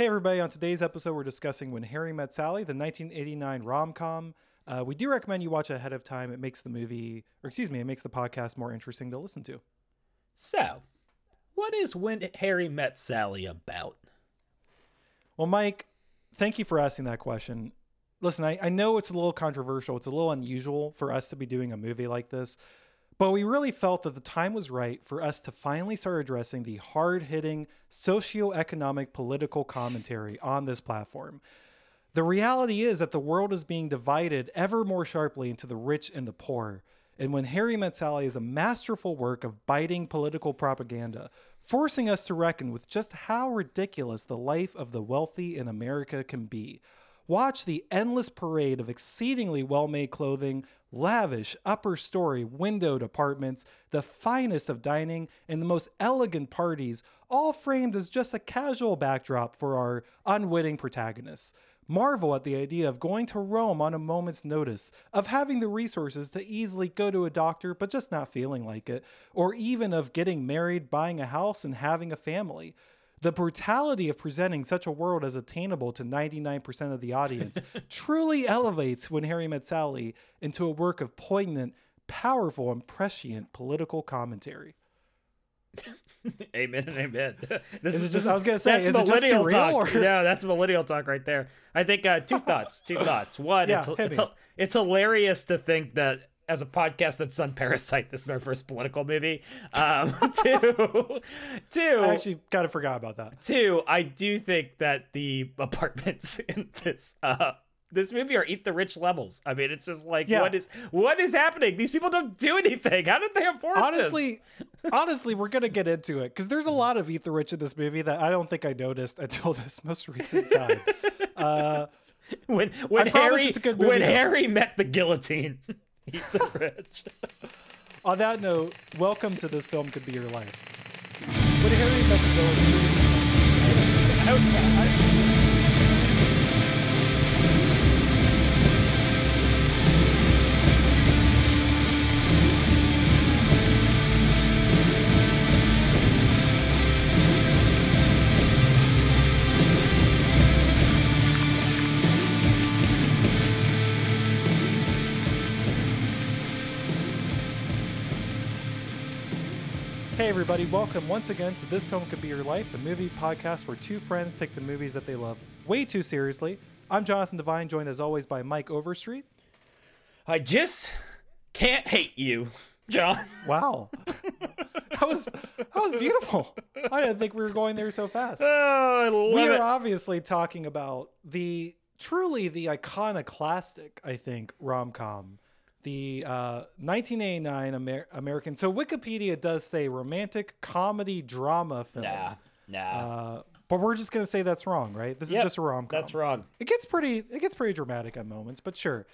Hey, everybody. On today's episode, we're discussing When Harry Met Sally, the 1989 rom com. Uh, we do recommend you watch it ahead of time. It makes the movie, or excuse me, it makes the podcast more interesting to listen to. So, what is When Harry Met Sally about? Well, Mike, thank you for asking that question. Listen, I, I know it's a little controversial. It's a little unusual for us to be doing a movie like this, but we really felt that the time was right for us to finally start addressing the hard hitting socioeconomic political commentary on this platform. The reality is that the world is being divided ever more sharply into the rich and the poor. And when Harry Met Sally is a masterful work of biting political propaganda, forcing us to reckon with just how ridiculous the life of the wealthy in America can be. Watch the endless parade of exceedingly well made clothing, lavish upper story windowed apartments, the finest of dining, and the most elegant parties, all framed as just a casual backdrop for our unwitting protagonists. Marvel at the idea of going to Rome on a moment's notice, of having the resources to easily go to a doctor but just not feeling like it, or even of getting married, buying a house, and having a family. The brutality of presenting such a world as attainable to 99% of the audience truly elevates When Harry Met Sally into a work of poignant, powerful, and prescient political commentary. amen and amen. This is, is just, I was going to say, that's millennial talk. Or? Yeah, that's millennial talk right there. I think uh, two thoughts, two thoughts. One, yeah, it's, it's, it's hilarious to think that as a podcast that's done Parasite, this is our first political movie. Um, two, two. I actually kind of forgot about that. Two, I do think that the apartments in this uh, this movie are eat the rich levels. I mean, it's just like yeah. what is what is happening? These people don't do anything. How did they afford honestly, this? honestly, we're gonna get into it because there's a lot of eat the rich in this movie that I don't think I noticed until this most recent time. Uh, when when Harry when Harry met the guillotine. Eat the rich. On that note, welcome to this film could be your life. Harry. Hey, everybody, welcome once again to This Film Could Be Your Life, a movie podcast where two friends take the movies that they love way too seriously. I'm Jonathan Devine, joined as always by Mike Overstreet. I just can't hate you, John. Wow. that was that was beautiful. I didn't think we were going there so fast. Oh, I love we are it. obviously talking about the truly the iconoclastic, I think, rom com the uh, 1989 Amer- American. So Wikipedia does say romantic comedy drama film. Nah, nah. Uh, but we're just gonna say that's wrong, right? This yep, is just a rom com. That's wrong. It gets pretty. It gets pretty dramatic at moments, but sure.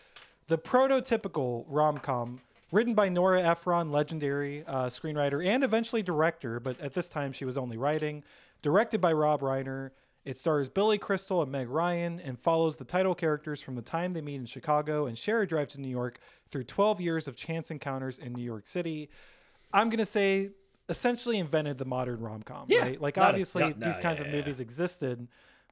The prototypical rom com, written by Nora Ephron, legendary uh, screenwriter and eventually director, but at this time she was only writing. Directed by Rob Reiner, it stars Billy Crystal and Meg Ryan and follows the title characters from the time they meet in Chicago and share a drive to New York through 12 years of chance encounters in New York City. I'm going to say essentially invented the modern rom com, yeah, right? Like, obviously, a, no, these kinds yeah, of movies yeah. existed,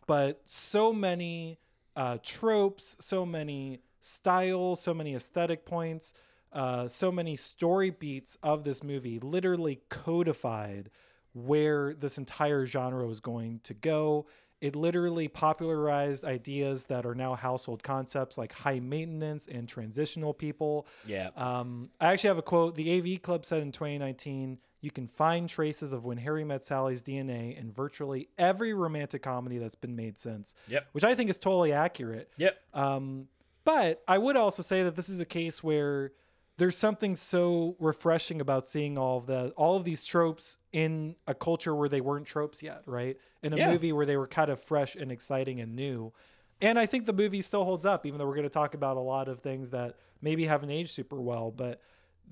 but so many uh, tropes, so many styles, so many aesthetic points, uh, so many story beats of this movie literally codified where this entire genre was going to go it literally popularized ideas that are now household concepts like high maintenance and transitional people. Yeah. Um, I actually have a quote. The AV Club said in 2019, you can find traces of when Harry met Sally's DNA in virtually every romantic comedy that's been made since. Yep. Which I think is totally accurate. Yep. Um, but I would also say that this is a case where there's something so refreshing about seeing all of the all of these tropes in a culture where they weren't tropes yet, right? In a yeah. movie where they were kind of fresh and exciting and new. And I think the movie still holds up, even though we're going to talk about a lot of things that maybe haven't aged super well. But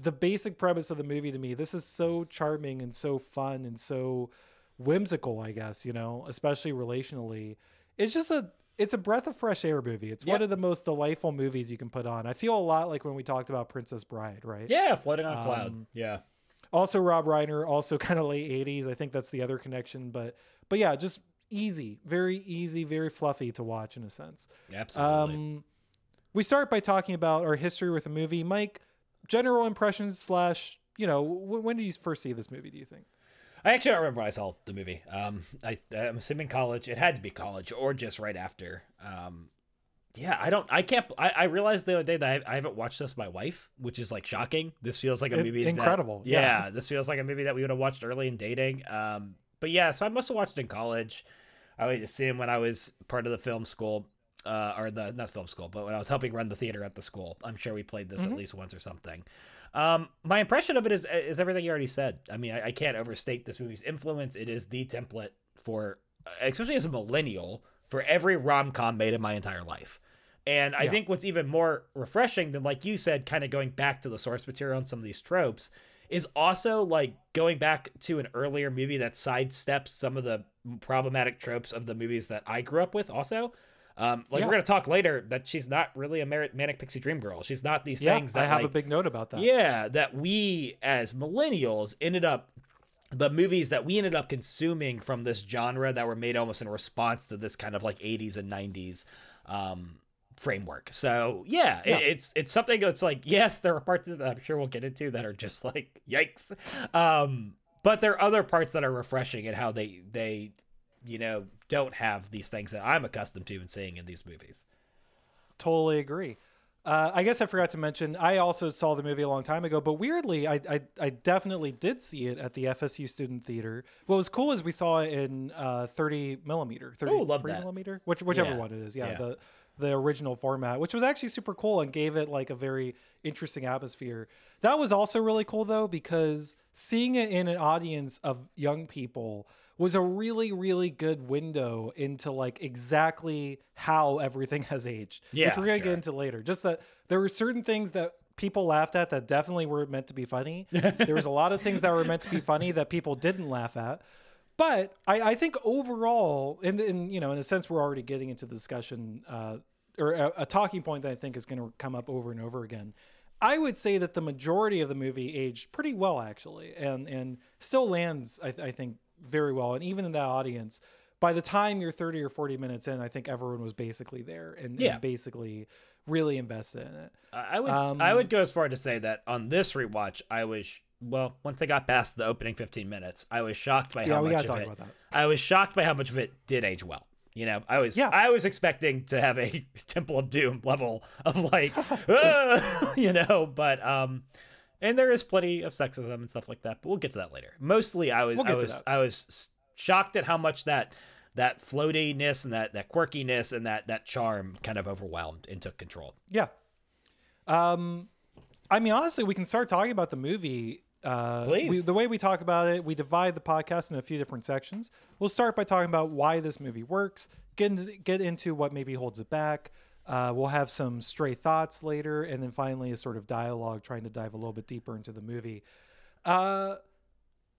the basic premise of the movie to me, this is so charming and so fun and so whimsical, I guess, you know, especially relationally. It's just a it's a breath of fresh air movie. It's yep. one of the most delightful movies you can put on. I feel a lot like when we talked about Princess Bride, right? Yeah, floating on a um, cloud. Yeah. Also Rob Reiner, also kind of late 80s. I think that's the other connection, but but yeah, just easy, very easy, very fluffy to watch in a sense. Absolutely. Um, we start by talking about our history with the movie. Mike, general impressions slash, you know, when did you first see this movie? Do you think? I actually don't remember when I saw the movie. Um, I, I'm assuming college. It had to be college or just right after. Um, yeah, I don't. I can't. I, I realized the other day that I, I, haven't watched this with my wife, which is like shocking. This feels like a movie. incredible. That, yeah, yeah, this feels like a movie that we would have watched early in dating. Um, but yeah, so I must have watched it in college. I would assume when I was part of the film school, uh, or the not film school, but when I was helping run the theater at the school. I'm sure we played this mm-hmm. at least once or something. Um, my impression of it is is everything you already said. I mean, I, I can't overstate this movie's influence. It is the template for, especially as a millennial, for every rom com made in my entire life. And I yeah. think what's even more refreshing than, like you said, kind of going back to the source material on some of these tropes is also like going back to an earlier movie that sidesteps some of the problematic tropes of the movies that I grew up with, also. Um, like yeah. we're gonna talk later that she's not really a manic pixie dream girl. She's not these yeah, things that I have like, a big note about that. Yeah, that we as millennials ended up the movies that we ended up consuming from this genre that were made almost in response to this kind of like 80s and 90s um, framework. So yeah, yeah. It, it's it's something that's like yes, there are parts that I'm sure we'll get into that are just like yikes, um, but there are other parts that are refreshing and how they they you know don't have these things that I'm accustomed to and seeing in these movies. Totally agree. Uh, I guess I forgot to mention I also saw the movie a long time ago, but weirdly, I I, I definitely did see it at the FSU Student Theater. What was cool is we saw it in uh, 30 millimeter, 30 oh, millimeter, which whichever yeah. one it is. Yeah, yeah. the the original format, which was actually super cool and gave it like a very interesting atmosphere. That was also really cool though because seeing it in an audience of young people was a really really good window into like exactly how everything has aged. Yeah, which we're gonna sure. get into later. Just that there were certain things that people laughed at that definitely were meant to be funny. there was a lot of things that were meant to be funny that people didn't laugh at. But I, I think overall, in, in you know, in a sense, we're already getting into the discussion uh, or a, a talking point that I think is going to come up over and over again. I would say that the majority of the movie aged pretty well, actually, and and still lands, I, I think, very well. And even in that audience, by the time you're 30 or 40 minutes in, I think everyone was basically there and, yeah. and basically really invested in it. I would um, I would go as far to say that on this rewatch, I was well, once I got past the opening 15 minutes, I was shocked by how yeah, much of it. I was shocked by how much of it did age well. You know, I was yeah. I was expecting to have a Temple of Doom level of like, uh, you know, but um, and there is plenty of sexism and stuff like that. But we'll get to that later. Mostly, I was we'll I was I was shocked at how much that that floatiness and that that quirkiness and that that charm kind of overwhelmed and took control. Yeah. Um, I mean, honestly, we can start talking about the movie uh, Please. We, the way we talk about it, we divide the podcast in a few different sections. We'll start by talking about why this movie works, get into, get into what maybe holds it back. Uh, we'll have some stray thoughts later, and then finally a sort of dialogue trying to dive a little bit deeper into the movie. Uh,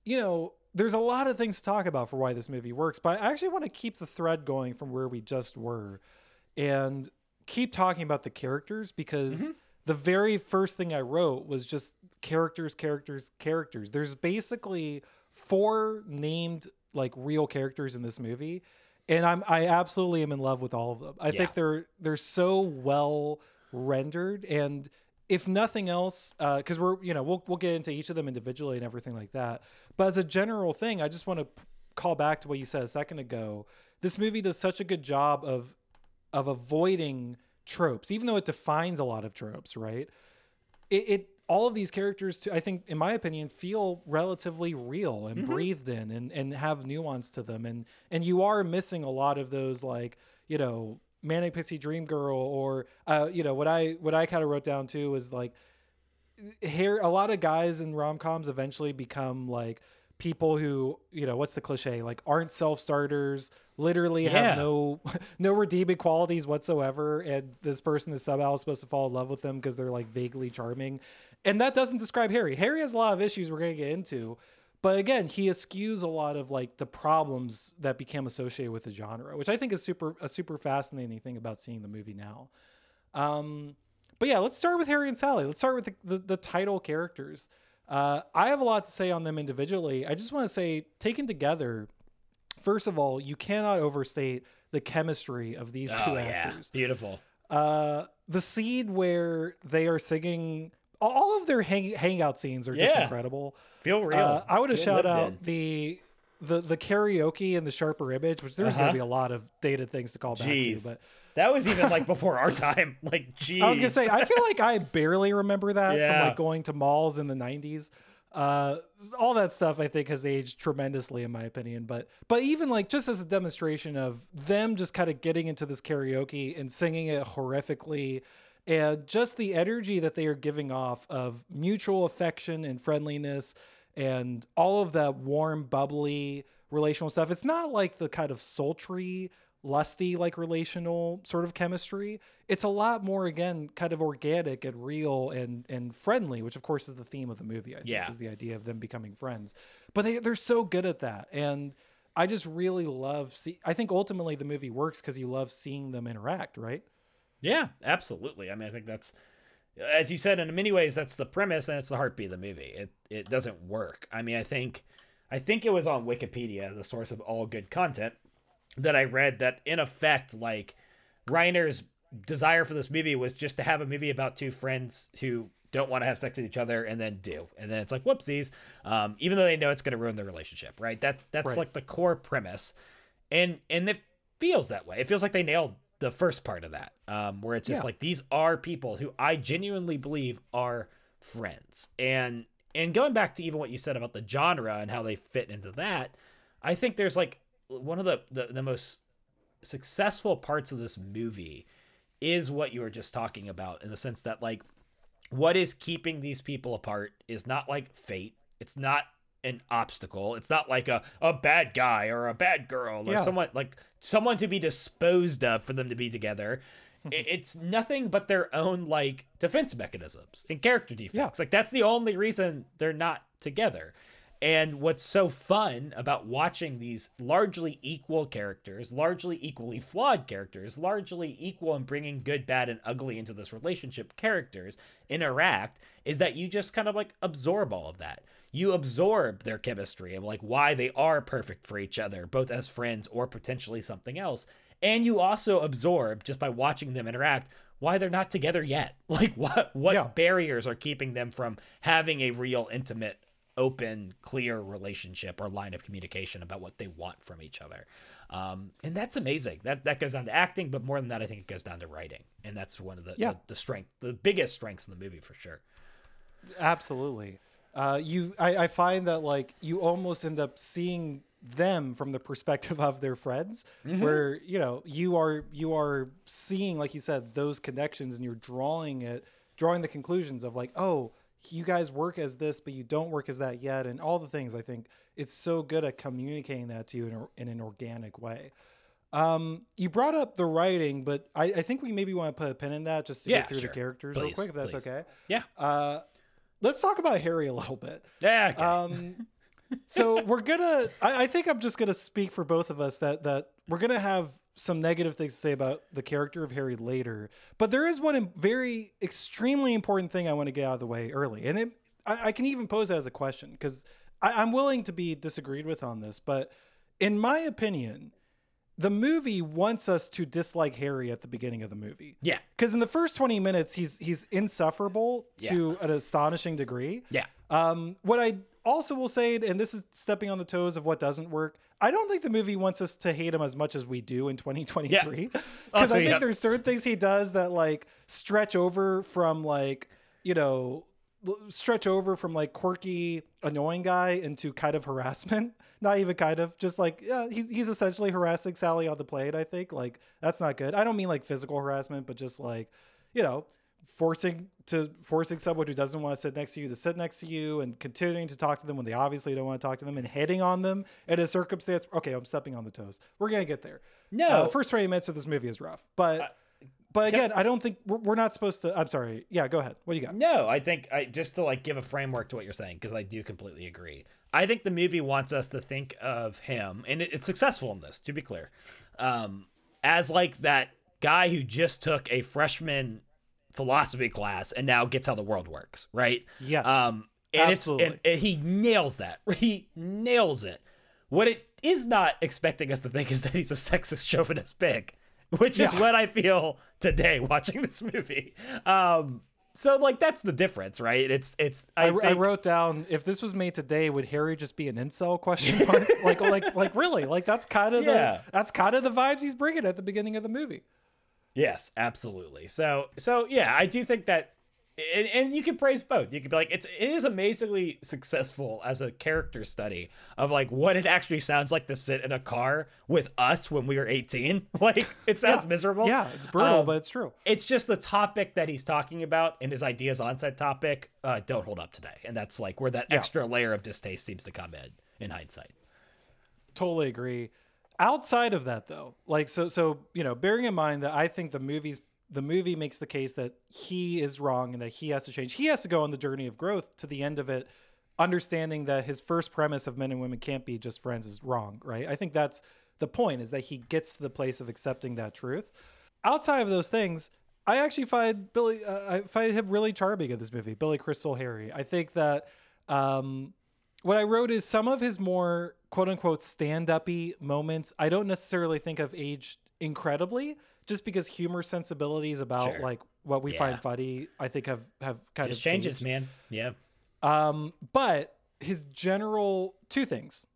you know, there's a lot of things to talk about for why this movie works, but I actually want to keep the thread going from where we just were and keep talking about the characters because. Mm-hmm the very first thing I wrote was just characters, characters, characters. There's basically four named like real characters in this movie, and I'm I absolutely am in love with all of them. I yeah. think they're they're so well rendered, and if nothing else, because uh, we're you know we'll we'll get into each of them individually and everything like that. But as a general thing, I just want to call back to what you said a second ago. This movie does such a good job of of avoiding tropes, even though it defines a lot of tropes, right? It, it all of these characters, I think, in my opinion, feel relatively real and mm-hmm. breathed in, and and have nuance to them, and and you are missing a lot of those like you know manic pixie dream girl or uh, you know what I what I kind of wrote down too is like here a lot of guys in rom coms eventually become like people who you know what's the cliche like aren't self starters literally yeah. have no no redeeming qualities whatsoever and this person is somehow supposed to fall in love with them because they're like vaguely charming and that doesn't describe harry harry has a lot of issues we're going to get into but again he eschews a lot of like the problems that became associated with the genre which i think is super a super fascinating thing about seeing the movie now um but yeah let's start with harry and sally let's start with the, the, the title characters uh, I have a lot to say on them individually. I just want to say, taken together, First of all, you cannot overstate the chemistry of these oh, two actors. Yeah. Beautiful. Uh, the scene where they are singing all of their hang, hangout scenes are just incredible. Feel real. Uh, I would have shout out in. the the the karaoke and the sharper image, which there's uh-huh. going to be a lot of dated things to call back Jeez. to, but that was even like before our time. Like, geez. I was gonna say, I feel like I barely remember that yeah. from like going to malls in the '90s. Uh, all that stuff I think has aged tremendously in my opinion. But but even like just as a demonstration of them just kind of getting into this karaoke and singing it horrifically, and just the energy that they are giving off of mutual affection and friendliness and all of that warm, bubbly relational stuff. It's not like the kind of sultry lusty like relational sort of chemistry it's a lot more again kind of organic and real and and friendly which of course is the theme of the movie i think yeah. is the idea of them becoming friends but they, they're so good at that and i just really love see i think ultimately the movie works because you love seeing them interact right yeah absolutely. I mean i think that's as you said in many ways that's the premise and it's the heartbeat of the movie. It it doesn't work. I mean i think i think it was on wikipedia the source of all good content that I read that in effect, like Reiner's desire for this movie was just to have a movie about two friends who don't want to have sex with each other and then do. And then it's like whoopsies um, even though they know it's going to ruin their relationship right? That that's right. like the core premise. And and it feels that way. It feels like they nailed the first part of that um, where it's just yeah. like these are people who i genuinely believe are friends and and going back to even what you said about the genre and how they fit into that i think there's like one of the, the, the most successful parts of this movie is what you were just talking about in the sense that like what is keeping these people apart is not like fate it's not an obstacle it's not like a, a bad guy or a bad girl or yeah. someone like someone to be disposed of for them to be together it's nothing but their own like defense mechanisms and character defects yeah. like that's the only reason they're not together and what's so fun about watching these largely equal characters, largely equally flawed characters, largely equal in bringing good, bad, and ugly into this relationship characters interact is that you just kind of like absorb all of that. You absorb their chemistry and like why they are perfect for each other, both as friends or potentially something else. And you also absorb just by watching them interact why they're not together yet. Like what what yeah. barriers are keeping them from having a real intimate open, clear relationship or line of communication about what they want from each other. Um, and that's amazing. That that goes down to acting, but more than that, I think it goes down to writing, and that's one of the yeah. the, the strength, the biggest strengths in the movie for sure. Absolutely. Uh, you, I, I find that like you almost end up seeing them from the perspective of their friends mm-hmm. where you know you are you are seeing like you said those connections and you're drawing it drawing the conclusions of like oh you guys work as this, but you don't work as that yet, and all the things. I think it's so good at communicating that to you in, a, in an organic way. Um, you brought up the writing, but I, I, think we maybe want to put a pin in that just to yeah, get through sure. the characters please, real quick, if that's please. okay. Yeah. Uh, let's talk about Harry a little bit. Yeah. Okay. Um, so we're gonna. I, I think I'm just gonna speak for both of us that that we're gonna have some negative things to say about the character of Harry later, but there is one very extremely important thing I want to get out of the way early, and it, I, I can even pose it as a question because I'm willing to be disagreed with on this, but in my opinion, the movie wants us to dislike Harry at the beginning of the movie. Yeah. Because in the first 20 minutes, he's he's insufferable yeah. to an astonishing degree. Yeah. Um, what I also will say, and this is stepping on the toes of what doesn't work, I don't think the movie wants us to hate him as much as we do in 2023. Because yeah. Oh, I think yeah. there's certain things he does that like stretch over from like, you know, stretch over from like quirky, annoying guy into kind of harassment. Not even kind of, just like yeah, he's he's essentially harassing Sally on the plane. I think like that's not good. I don't mean like physical harassment, but just like you know forcing to forcing someone who doesn't want to sit next to you to sit next to you and continuing to talk to them when they obviously don't want to talk to them and hitting on them in a circumstance. Okay, I'm stepping on the toes. We're gonna get there. No, uh, the first 20 minutes of this movie is rough, but. Uh, but again, I don't think we're, we're not supposed to. I'm sorry. Yeah, go ahead. What do you got? No, I think I just to like give a framework to what you're saying because I do completely agree. I think the movie wants us to think of him, and it, it's successful in this. To be clear, um, as like that guy who just took a freshman philosophy class and now gets how the world works, right? Yes. Um, and Absolutely. it's and, and he nails that. He nails it. What it is not expecting us to think is that he's a sexist chauvinist pig, which is what I feel today watching this movie. Um, so like that's the difference, right? It's it's. I, I, think... I, wrote down if this was made today, would Harry just be an incel? Question mark. like like like really? Like that's kind of yeah. the that's kind of the vibes he's bringing at the beginning of the movie. Yes, absolutely. So so yeah, I do think that and, and you can praise both. You can be like, it's it is amazingly successful as a character study of like what it actually sounds like to sit in a car with us when we were 18. Like it sounds yeah. miserable. Yeah, it's brutal, um, but it's true. It's just the topic that he's talking about and his ideas on said topic uh, don't hold up today. And that's like where that yeah. extra layer of distaste seems to come in in hindsight. Totally agree. Outside of that though, like so so, you know, bearing in mind that I think the movie's the movie makes the case that he is wrong and that he has to change. He has to go on the journey of growth to the end of it, understanding that his first premise of men and women can't be just friends is wrong, right? I think that's the point is that he gets to the place of accepting that truth. Outside of those things, I actually find Billy, uh, I find him really charming in this movie, Billy Crystal Harry. I think that um, what I wrote is some of his more quote unquote stand uppy moments. I don't necessarily think have aged incredibly just because humor sensibilities about sure. like what we yeah. find funny, I think have have kind just of changes, changed. man. Yeah. Um, but his general two things.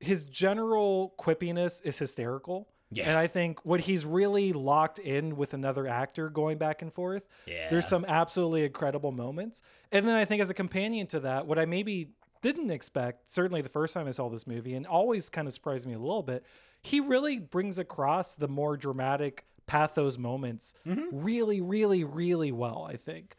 His general quippiness is hysterical. Yeah. And I think what he's really locked in with another actor going back and forth, yeah. there's some absolutely incredible moments. And then I think as a companion to that, what I maybe didn't expect, certainly the first time I saw this movie, and always kind of surprised me a little bit, he really brings across the more dramatic pathos moments mm-hmm. really, really, really well, I think.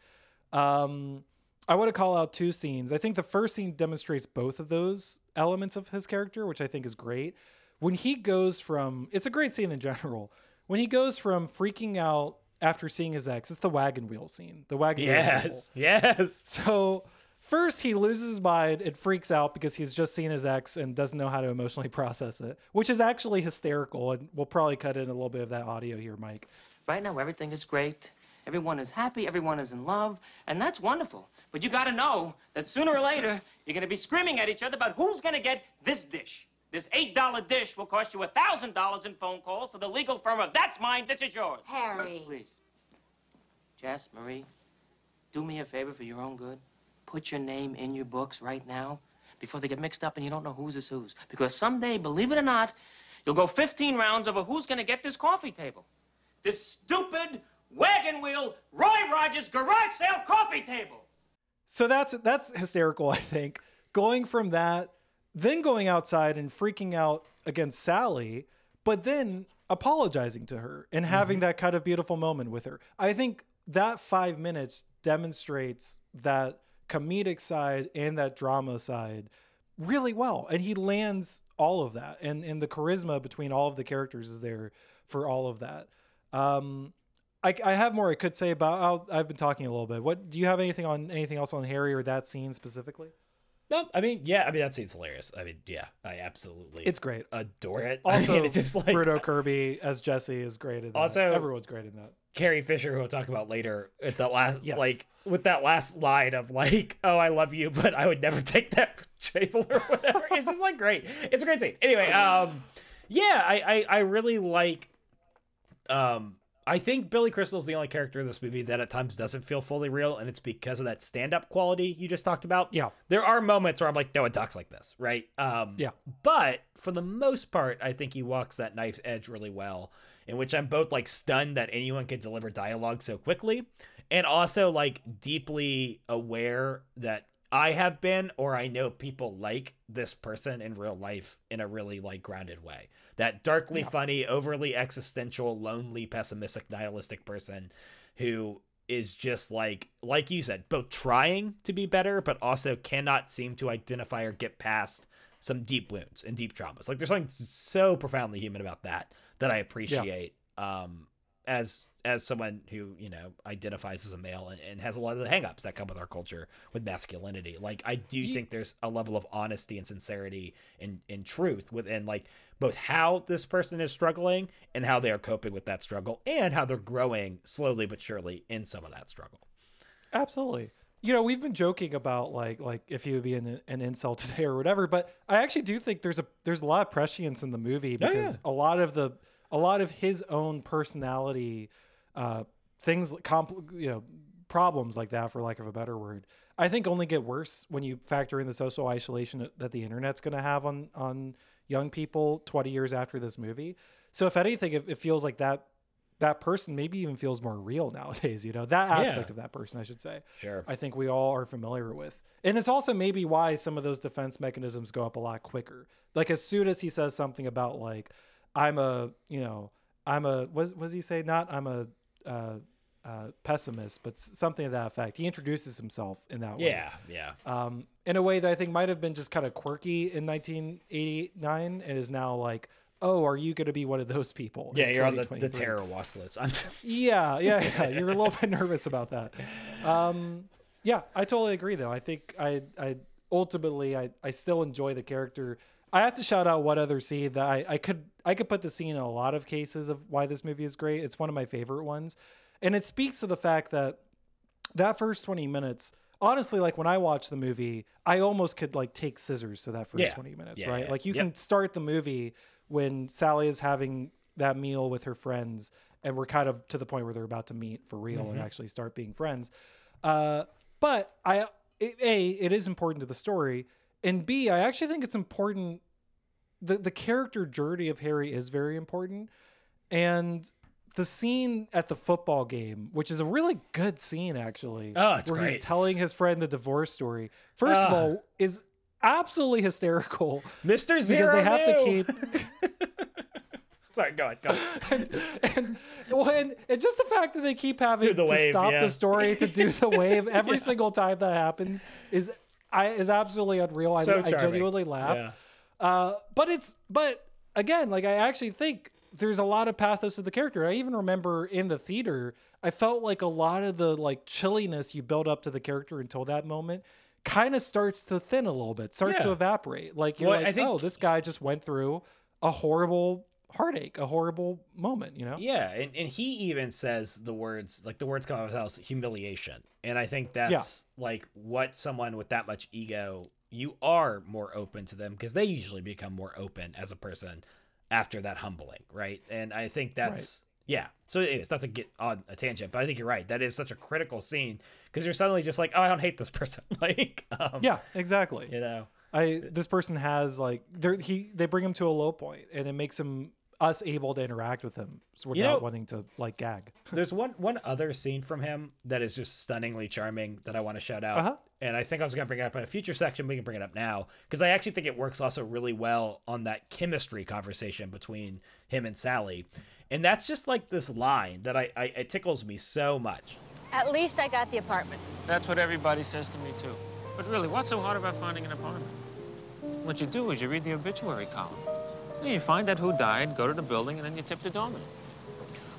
Um, I want to call out two scenes. I think the first scene demonstrates both of those elements of his character, which I think is great. When he goes from, it's a great scene in general. When he goes from freaking out after seeing his ex, it's the wagon wheel scene. The wagon yes, wheel. Yes, yes. So First, he loses his mind and freaks out because he's just seen his ex and doesn't know how to emotionally process it, which is actually hysterical. And we'll probably cut in a little bit of that audio here, Mike. Right now, everything is great. Everyone is happy, everyone is in love, and that's wonderful. But you gotta know that sooner or later, you're gonna be screaming at each other about who's gonna get this dish. This $8 dish will cost you $1,000 in phone calls to the legal firm of That's Mine, This Is Yours. Harry. Please. Jess, Marie, do me a favor for your own good put your name in your books right now before they get mixed up and you don't know whose is whose. Because someday, believe it or not, you'll go 15 rounds over who's going to get this coffee table. This stupid wagon wheel Roy Rogers garage sale coffee table. So that's that's hysterical, I think. Going from that, then going outside and freaking out against Sally, but then apologizing to her and having mm-hmm. that kind of beautiful moment with her. I think that 5 minutes demonstrates that comedic side and that drama side really well. And he lands all of that. And and the charisma between all of the characters is there for all of that. Um I, I have more I could say about i have been talking a little bit. What do you have anything on anything else on Harry or that scene specifically? No, I mean, yeah, I mean that scene's hilarious. I mean, yeah, I absolutely, it's great. Adore it. Also, I mean, it's just like Bruno Kirby as Jesse is great in that. Also, everyone's great in that. Carrie Fisher, who we'll talk about later, at the last, yes. like with that last line of like, "Oh, I love you, but I would never take that table or whatever." it's just like great. It's a great scene. Anyway, um, yeah, I I, I really like, um, I think Billy Crystal is the only character in this movie that at times doesn't feel fully real, and it's because of that stand-up quality you just talked about. Yeah, there are moments where I'm like, no one talks like this, right? Um, yeah, but for the most part, I think he walks that knife's edge really well, in which I'm both like stunned that anyone could deliver dialogue so quickly, and also like deeply aware that I have been or I know people like this person in real life in a really like grounded way. That darkly yeah. funny, overly existential, lonely, pessimistic, nihilistic person who is just like like you said, both trying to be better but also cannot seem to identify or get past some deep wounds and deep traumas. Like there's something so profoundly human about that that I appreciate yeah. um as as someone who you know identifies as a male and, and, has a lot of the hangups that come with our culture with masculinity. Like i do think there's a level of honesty and sincerity and, and truth within like both how this person is struggling and how they are coping with that struggle and how they're growing slowly but surely in some of that struggle. Absolutely. You know, we've been joking about like like if he would be an, an incel today or whatever, but I actually do think there's a there's a lot of prescience in the movie because oh, yeah. a lot of the a lot of his own personality uh things compl- you know problems like that for lack of a better word i think only get worse when you factor in the social isolation that the internet's going to have on on young people 20 years after this movie so if anything it, it feels like that that person maybe even feels more real nowadays you know that aspect Yeah. of that person i should say Sure. i think we all are familiar with and it's also maybe why some of those defense mechanisms go up a lot quicker like as soon as he says something about like i'm a you know i'm a what was he say not i'm a uh, uh, pessimist but something to that effect he introduces himself in that way Yeah, yeah. um, in a way that I think might have been just kind of quirky in 1989 and is now like, oh, are you going to be one of those people? Yeah, you're on the, the 2023? terror list. Yeah, yeah, yeah. You're a little bit nervous about that. Um, yeah, I totally agree though. I think I, I ultimately, I, I still enjoy the character. I have to shout out one other scene that I, I could, I could put the scene in a lot of cases of why this movie is great. It's one of my favorite ones. And it speaks to the fact that that first 20 minutes honestly like when i watch the movie i almost could like take scissors to that first Yeah. 20 minutes Yeah, right yeah. like you Yep. can start the movie when sally is having that meal with her friends and we're kind of to the point where they're about to meet for real Mm-hmm. and actually start being friends uh, but i it, a it is important to the story and b i actually think it's important the the character journey of harry is very important and the scene at the football game, which is a really good scene actually, Oh, it's where he's telling his friend the divorce story. First of Ah. all, is absolutely hysterical Mr. Zero. because they have to keep Sorry, go ahead. Go ahead. and, and well, and, and just the fact that they keep having the to wave, stop yeah. the story to do the wave every single time that happens is I is absolutely unreal. So I, I genuinely laugh. Yeah. Uh, but it's but again, like I actually think there's a lot of pathos to the character. I even remember in the theater, I felt like a lot of the like chilliness you build up to the character until that moment kind of starts to thin a little bit, starts to evaporate. Like you're Well, like, think- oh, this guy just went through a horrible heartache, a horrible moment, you know? Yeah, and, and he even says the words like the words come out of his house, humiliation. And I think that's like what someone with that much ego, you are more open to them because they usually become more open as a person after that humbling, right? And I think that's yeah. So it's not to get on a tangent, but I think you're right. That is such a critical scene because you're suddenly just like, oh, I don't hate this person. like, um, Yeah, exactly. you know, I this person has like they he they bring him to a low point and it makes him us able to interact with him so without know- wanting to like gag. There's one one other scene from him that is just stunningly charming that I want to shout out. Uh-huh. And I think I was going to bring it up in a future section. We can bring it up now because I actually think it works also really well on that chemistry conversation between him and Sally. And that's just like this line that I, I it tickles me so much. At least I got the apartment. That's what everybody says to me, too. But really, what's so hard about finding an apartment? What you do is you read the obituary column. You find out who died, go to the building, and then you tip the doorman.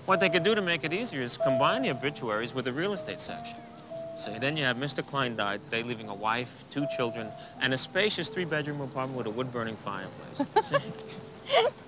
What they could do to make it easier is combine the obituaries with the real estate section. See, then you have Mr. Klein died today, leaving a wife, two children, and a spacious three-bedroom apartment with a wood-burning fireplace.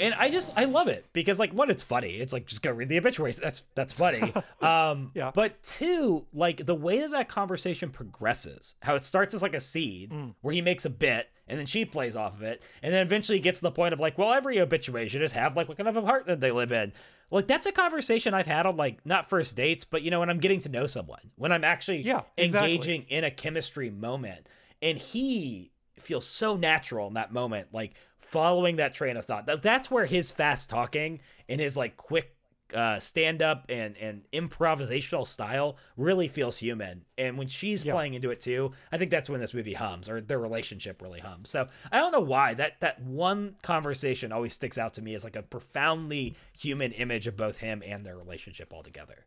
And I just I love it because like one, it's funny. It's like just go read the obituaries. That's that's funny. Um, Yeah. But two, like the way that that conversation progresses, how it starts as like a seed Mm. where he makes a bit and then she plays off of it, and then eventually gets to the point of like, well, every obituary should just have like what kind of apartment they live in. Like that's a conversation I've had on like not first dates, but you know when I'm getting to know someone, when I'm actually Yeah, exactly. engaging in a chemistry moment, and he feels so natural in that moment, like following that train of thought. That, that's where his fast talking and his like quick uh, stand up and and improvisational style really feels human. And when she's Yeah. playing into it too, I think that's when this movie hums or their relationship really hums. So I don't know why that that one conversation always sticks out to me as like a profoundly human image of both him and their relationship altogether.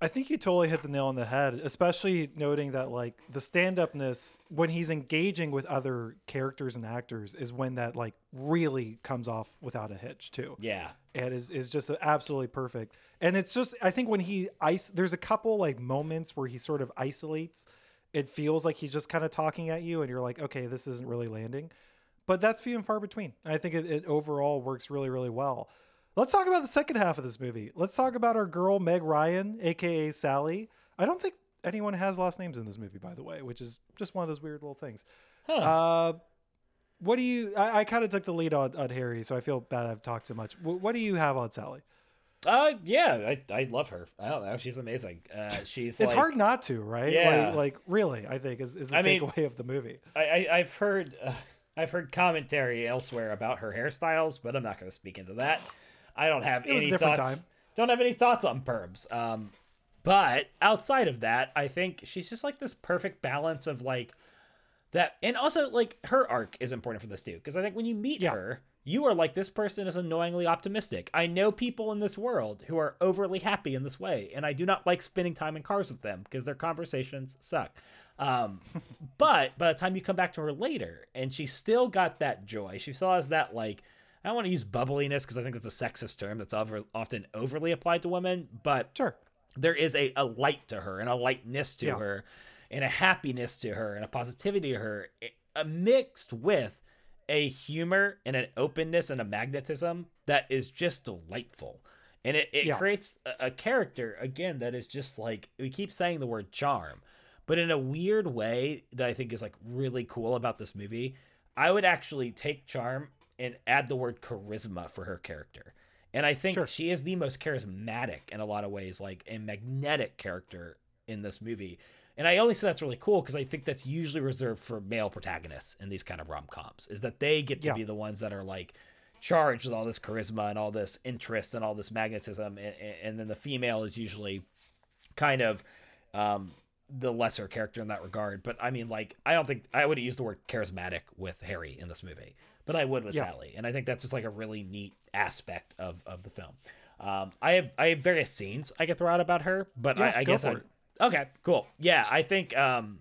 I think you totally hit the nail on the head, especially noting that like the stand-upness when he's engaging with other characters and actors is when that like really comes off without a hitch too. Yeah. and is is just absolutely perfect. And it's just I think when he ice there's a couple like moments where he sort of isolates. It feels like he's just kind of talking at you, and you're like, okay, this isn't really landing. But that's few and far between. I think it, it overall works really, really well. Let's talk about the second half of this movie. Let's talk about our girl Meg Ryan, aka Sally. I don't think anyone has last names in this movie, by the way, which is just one of those weird little things. Huh. Uh, what do you? I, I kind of took the lead on, on Harry, so I feel bad I've talked so much. W- what do you have on Sally? Uh, yeah, I, I love her. I don't know, she's amazing. Uh, she's It's like, hard not to, right? Yeah. Like, like really, I think is, is the I mean- takeaway of the movie. I, I I've heard uh, I've heard commentary elsewhere about her hairstyles, but I'm not going to speak into that. I don't have It was a any thoughts. time. Don't have any thoughts on perms. Um, but outside of that, I think she's just like this perfect balance of like that, and also like her arc is important for this too, because I think when you meet Yeah. her, you are like this person is annoyingly optimistic. I know people in this world who are overly happy in this way, and I do not like spending time in cars with them because their conversations suck. Um, but by the time you come back to her later, and she still got that joy, she still has that like. I don't want to use bubbliness because I think that's a sexist term that's over, often overly applied to women, but Sure. there is a, a light to her and a lightness to Yeah. her and a happiness to her and a positivity to her uh, mixed with a humor and an openness and a magnetism that is just delightful and it, it Yeah. creates a, a character again that is just like we keep saying the word charm but in a weird way that i think is like really cool about this movie i would actually take charm and add the word charisma for her character and I think Sure. she is the most charismatic in a lot of ways, like a magnetic character in this movie. And I only say that's really cool because I think that's usually reserved for male protagonists in these kind of rom coms, is that they get to Yeah. be the ones that are like charged with all this charisma and all this interest and all this magnetism. And, and then the female is usually kind of um, the lesser character in that regard. But I mean, like, I don't think I would use the word charismatic with Harry in this movie, but I would with Yeah. Sally. And I think that's just like a really neat aspect of, of the film. Um, I have I have various scenes I could throw out about her, but Yeah, I, I guess I okay, cool. Yeah, I think um,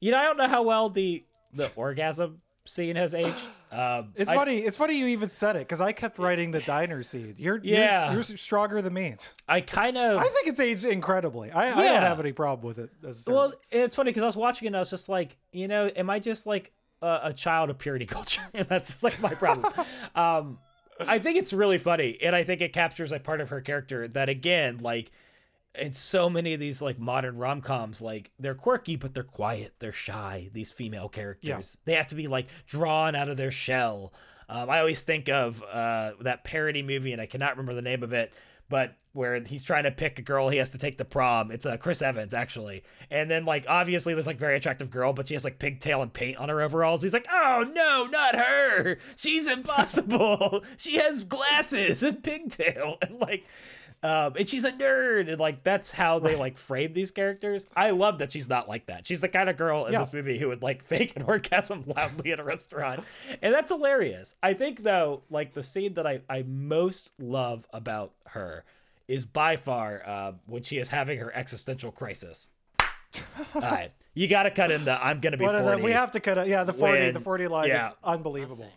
you know I don't know how well the the orgasm scene has aged. Um, It's I- funny. It's funny you even said it because I kept writing the diner scene. You're Yeah. you're, you're stronger than me. I kind of I think it's aged incredibly. I, I don't have any problem with it. Well, it's funny because I was watching it and I was just like, you know, am I just like a, a child of purity culture? And that's just like my problem. um, I think it's really funny, and I think it captures a part of her character that, again, like in so many of these like modern rom coms, like they're quirky, but they're quiet, they're shy. These female characters, they have to be like drawn out of their shell. Um, I always think of uh, that parody movie, and I cannot remember the name of it, but where he's trying to pick a girl he has to take the prom. It's uh, Chris Evans actually, and then like obviously there's like very attractive girl, but she has like pigtail and paint on her overalls. He's like, oh no, not her. She's impossible. she has glasses and pigtail and like. Um, and she's a nerd, and like that's how they like frame these characters. I love that she's not like that. She's the kind of girl in Yeah. this movie who would like fake an orgasm loudly at a restaurant, and that's hilarious. I think though, like the scene that I I most love about her is by far uh, when she is having her existential crisis. All right, you got to cut in the "I'm gonna be What 40." the, we have to cut it. Yeah, the forty. When- the forty line yeah. is unbelievable.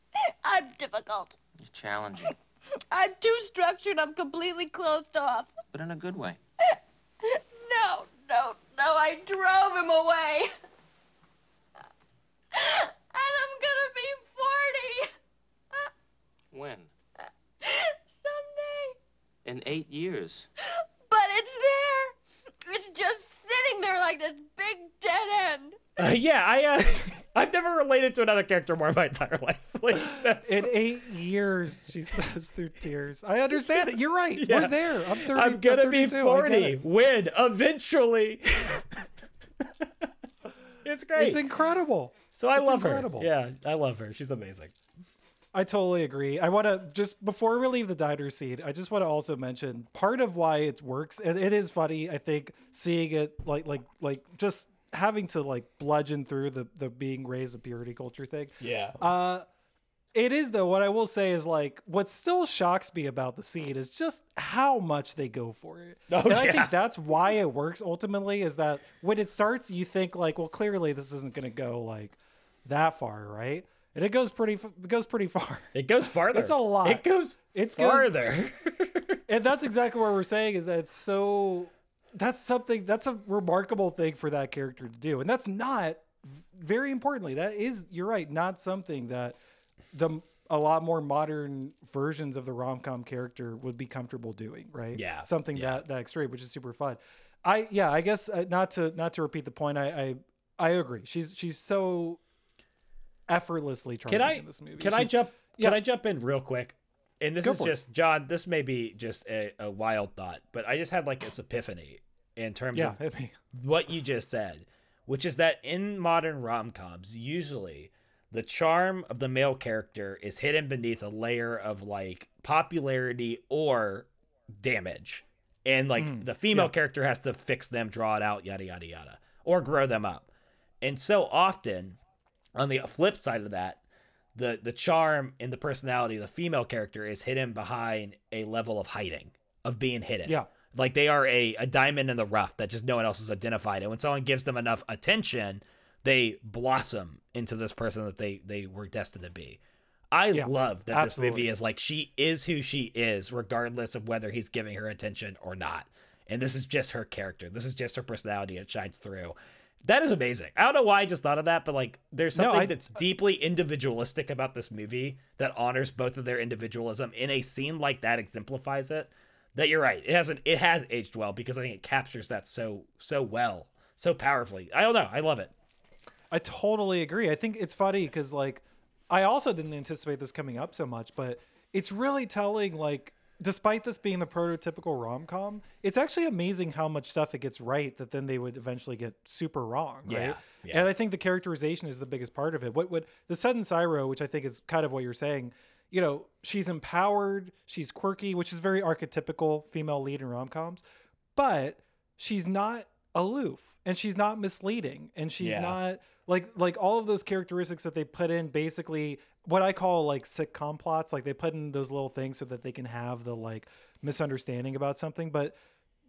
I'm difficult. You're challenging, I'm too structured. I'm completely closed off. but in a good way. No, no, no. I drove him away. And I'm gonna be 40 When? someday. In eight years. But it's there. It's just sitting there like this big dead end. Uh, yeah, I uh, I've never related to another character more in my entire life. Like that's In eight years, she says through tears. I understand it. You're right. Yeah. We're there. I'm thirty. I'm gonna be 32. I get 40 it. when eventually. it's great. It's incredible. so I it's love incredible. her. Yeah, I love her. She's amazing. I totally agree. I want to just before we leave the diner scene, I just want to also mention part of why it works, and it is funny. I think seeing it like like like just having to like bludgeon through the the being raised a purity culture thing. Yeah. Uh, it is though. What I will say is like what still shocks me about the scene is just how much they go for it. Oh, and I think that's why it works ultimately. Is that when it starts, you think like, well, clearly this isn't going to go like that far, right? And it goes pretty. It goes pretty far. it goes farther. It's a lot. It goes It's goes- farther. and that's exactly what we're saying is that it's so that's something that's a remarkable thing for that character to do and that's not very importantly that is you're right not something that the a lot more modern versions of the rom com character would be comfortable doing, right? Yeah, something yeah. that that extreme, which is super fun. I yeah, I guess uh, not to not to repeat the point. I I, I agree. She's she's so effortlessly charming can I, in this movie. Can she's, I jump? yeah. Can I jump in real quick? And this Go is for it. just John. This may be just a, a wild thought, but I just had like this epiphany in terms Yeah, of what you just said, which is that in modern rom coms, usually the charm of the male character is hidden beneath a layer of like popularity or damage. And like hmm. the female yeah. character has to fix them, draw it out, yada, yada, yada, or grow them up. And so often, on the flip side of that, the, the charm and the personality of the female character is hidden behind a level of hiding, of being hidden. Yeah. Like they are a, a diamond in the rough that just no one else has identified. And when someone gives them enough attention, they blossom into this person that they they were destined to be. I Yeah, love that this movie is like she is who she is, regardless of whether he's giving her attention or not. And this is just her character. This is just her personality. It shines through. That is amazing. I don't know why I just thought of that, but like there's No, something I- that's deeply individualistic about this movie that honors both of their individualism in a scene like that exemplifies it. That you're right. It hasn't it has aged well because I think it captures that so so well, so powerfully. I don't know. I love it. I totally agree. I think it's funny because like I also didn't anticipate this coming up so much, but it's really telling like despite this being the prototypical rom-com, it's actually amazing how much stuff it gets right that then they would eventually get super wrong, right? Yeah, yeah. And I think the characterization is the biggest part of it. What what the sudden Syro, which I think is kind of what you're saying, you know, she's empowered, she's quirky, which is very archetypical female lead in rom-coms, but she's not aloof and she's not misleading and she's Yeah. not like like all of those characteristics that they put in basically what I call like sitcom plots like they put in those little things so that they can have the like misunderstanding about something but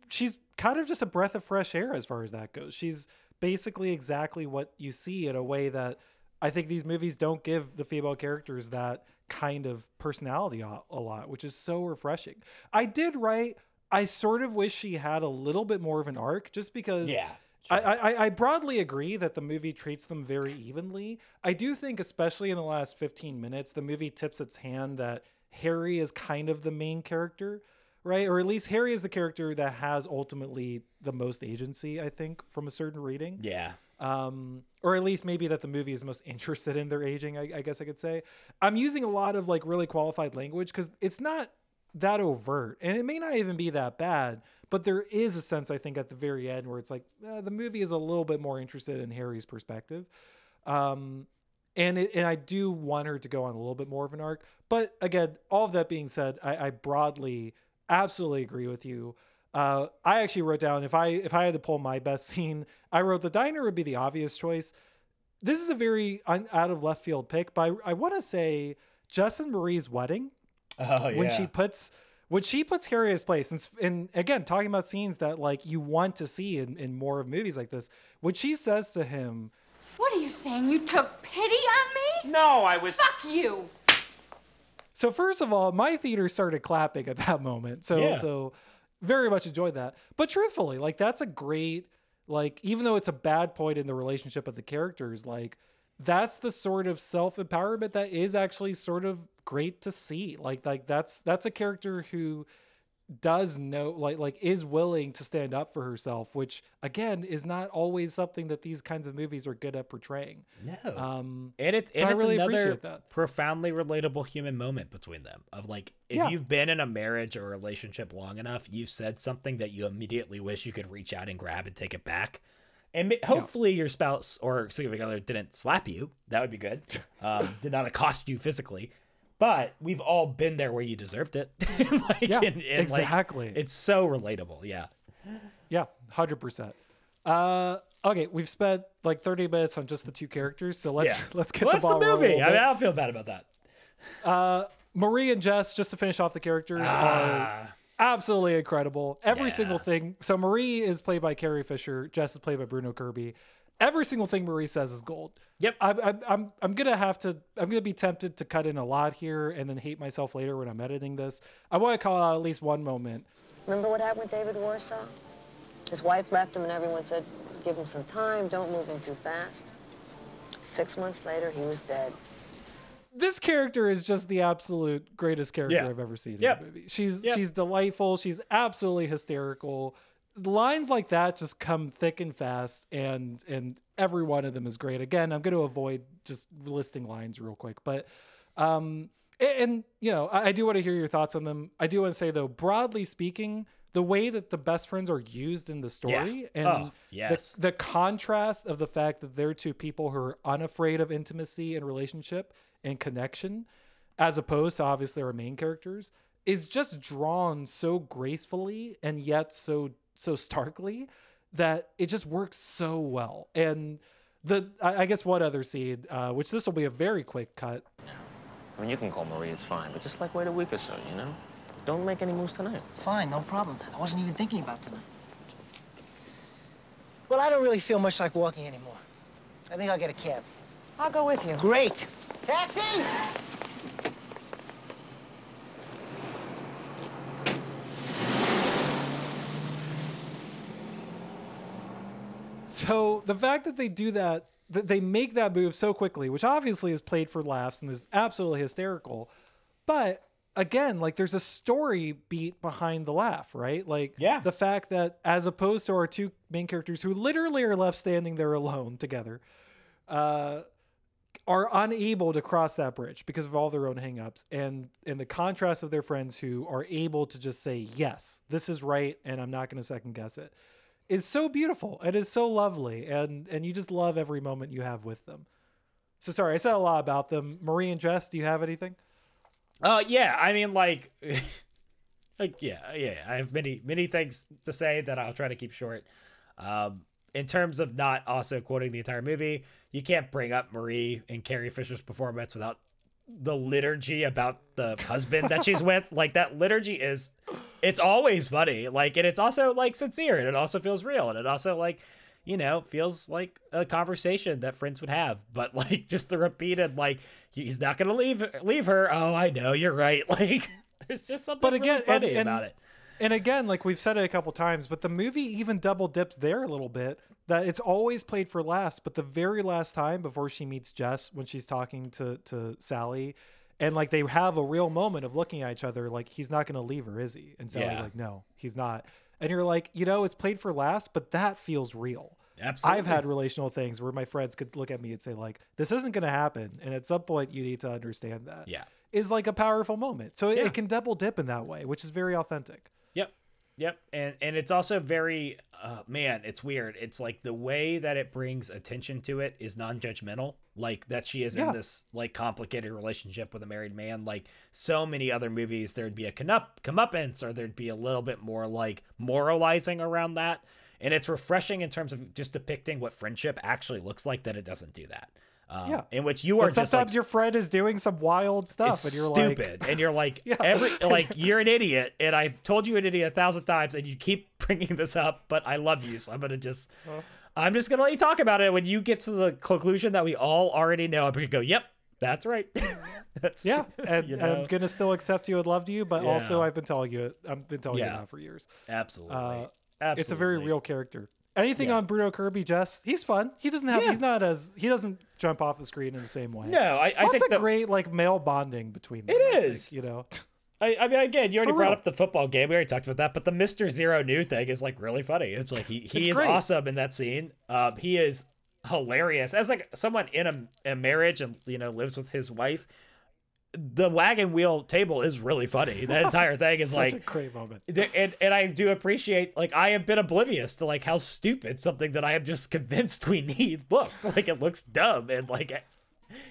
she's kind of just a breath of fresh air as far as that goes she's basically exactly what you see in a way that I think these movies don't give the female characters that kind of personality a, lot, which is so refreshing. I did write, I sort of wish she had a little bit more of an arc just because Yeah, I, I, I broadly agree that the movie treats them very evenly. I do think, especially in the last 15 minutes, the movie tips its hand that Harry is kind of the main character, right? Or at least Harry is the character that has ultimately the most agency, I think, from a certain reading Yeah. um, or at least maybe that the movie is most interested in their aging. I, I guess I could say. I'm using a lot of like really qualified language because it's not that overt, and it may not even be that bad. But there is a sense, I think, at the very end where it's like uh, the movie is a little bit more interested in Harry's perspective. Um, and it, and I do want her to go on a little bit more of an arc. But again, all of that being said, I, I broadly absolutely agree with you. Uh, I actually wrote down if I if I had to pull my best scene, I wrote the diner would be the obvious choice. This is a very un, out of left field pick, but I, I want to say Jess and Marie's wedding Oh yeah. when she puts when she puts Harry in his place, and, and again talking about scenes that like you want to see in, in more of movies like this, when she says to him, What are you saying? You took pity on me? No, I was. Fuck you! So first of all, my theater started clapping at that moment. So Yeah. so very much enjoyed that. But truthfully, like that's a great like even though it's a bad point in the relationship of the characters, like that's the sort of self-empowerment that is actually sort of great to see. Like like that's that's a character who does know like like is willing to stand up for herself, which again is not always something that these kinds of movies are good at portraying. no. Um and it's so and it's really another profoundly relatable human moment between them. Of like, if Yeah. you've been in a marriage or relationship long enough, you've said something that you immediately wish you could reach out and grab and take it back. And hopefully your spouse or significant other didn't slap you. That would be good. Um, did not accost you physically. But we've all been there where you deserved it. like, Yeah, and- and, like, exactly. it's so relatable. Yeah. Yeah, hundred percent. Uh, okay, we've spent like thirty minutes on just the two characters, so let's Yeah. let's get Well, the the movie. I, mean, I don't feel bad about that. Marie and Jess, just to finish off the characters, are Ah, absolutely incredible. Every Yeah. single thing. So Marie is played by Carrie Fisher. Jess is played by Bruno Kirby. Every single thing Marie says is gold. Yep. I'm, I'm, I'm, I'm gonna have to. I'm gonna be tempted to cut in a lot here and then hate myself later when I'm editing this. I want to call out at least one moment. Remember what happened with David Warsaw? His wife left him, and everyone said, give him some time, don't move in too fast. Six months later, he was dead. this character is just the absolute greatest character yeah. I've ever seen in yep. a movie. She's yep. she's delightful. She's absolutely hysterical. Lines like that just come thick and fast, and and every one of them is great. Again, I'm going to avoid just listing lines real quick, but um, and, and you know, I, I do want to hear your thoughts on them. I do want to say though, broadly speaking, the way that the best friends are used in the story yeah. and oh, yes. the, the contrast of the fact that they're two people who are unafraid of intimacy and relationship and connection, as opposed to obviously our main characters, is just drawn so gracefully and yet so so starkly that it just works so well. And the I, I guess one other scene, uh, which this will be a very quick cut. I mean, you can call Marie, it's fine, but just like wait a week or so, you know. Don't make any moves tonight. Fine, no problem. I wasn't even thinking about tonight. Well, I don't really feel much like walking anymore. I think I'll get a cab. I'll go with you. Great. Taxi! So the fact that they do that, that they make that move so quickly, which obviously is played for laughs and is absolutely hysterical, but again, like there's a story beat behind the laugh, right? Like yeah. the fact that as opposed to our two main characters who literally are left standing there alone together, uh, are unable to cross that bridge because of all their own hangups and and the contrast of their friends who are able to just say yes this is right and i'm not going to second guess it is so beautiful it is so lovely and and you just love every moment you have with them so sorry i said a lot about them marie and jess do you have anything uh, yeah. I mean, like, like, yeah, yeah. I have many, many things to say that I'll try to keep short. Um, in terms of not also quoting the entire movie, you can't bring up Marie and Carrie Fisher's performance without the liturgy about the husband that she's with. Like that liturgy is, it's always funny. Like, and it's also like sincere, and it also feels real, and it also like you know, feels like a conversation that friends would have. But like just the repeated, like he's not gonna leave leave her. Oh, I know, you're right. Like there's just something but again, really funny and, and, about it. And again, like we've said it a couple times, but the movie even double dips there a little bit. That it's always played for last, but the very last time before she meets Jess, when she's talking to to Sally, and like they have a real moment of looking at each other, like he's not going to leave her, is he? And Sally's yeah. like, no, he's not. And you're like, you know, it's played for last, but that feels real. Absolutely. I've had relational things where my friends could look at me and say like, "This isn't going to happen," and at some point you need to understand that. Yeah, is like a powerful moment. So yeah. it, can double dip in that way, which is very authentic. Yep, yep, and and it's also very, uh, man, it's weird. It's like the way that it brings attention to it is non-judgmental. Like that she is yeah. in this like complicated relationship with a married man. Like so many other movies, there'd be a come comeuppance, or there'd be a little bit more like moralizing around that and it's refreshing in terms of just depicting what friendship actually looks like that it doesn't do that um, yeah. in which you are sometimes like, your friend is doing some wild stuff and you're stupid like, and you're like yeah. every like you're an idiot and I've told you an idiot a thousand times and you keep bringing this up but I love you so I'm gonna just uh, I'm just gonna let you talk about it when you get to the conclusion that we all already know I'm gonna go yep that's right that's yeah and, you know? I'm gonna still accept you and love you but yeah. also I've been telling you I've been telling yeah. you that for years absolutely uh, Absolutely. It's a very real character. Anything yeah. on Bruno Kirby, Jess? He's fun. He doesn't have. Yeah. He's not as. He doesn't jump off the screen in the same way. No, I, I That's think a that, great like male bonding between them. It is. Think, you know. I, I mean, again, you already brought up the football game. We already talked about that, but the Mister Zero new thing is like really funny. It's like he he is great. awesome in that scene. Um, he is hilarious as like someone in a, a marriage and you know lives with his wife the wagon wheel table is really funny. The entire thing is like a great moment. And and I do appreciate like I have been oblivious to like how stupid something that I am just convinced we need looks. Like it looks dumb and like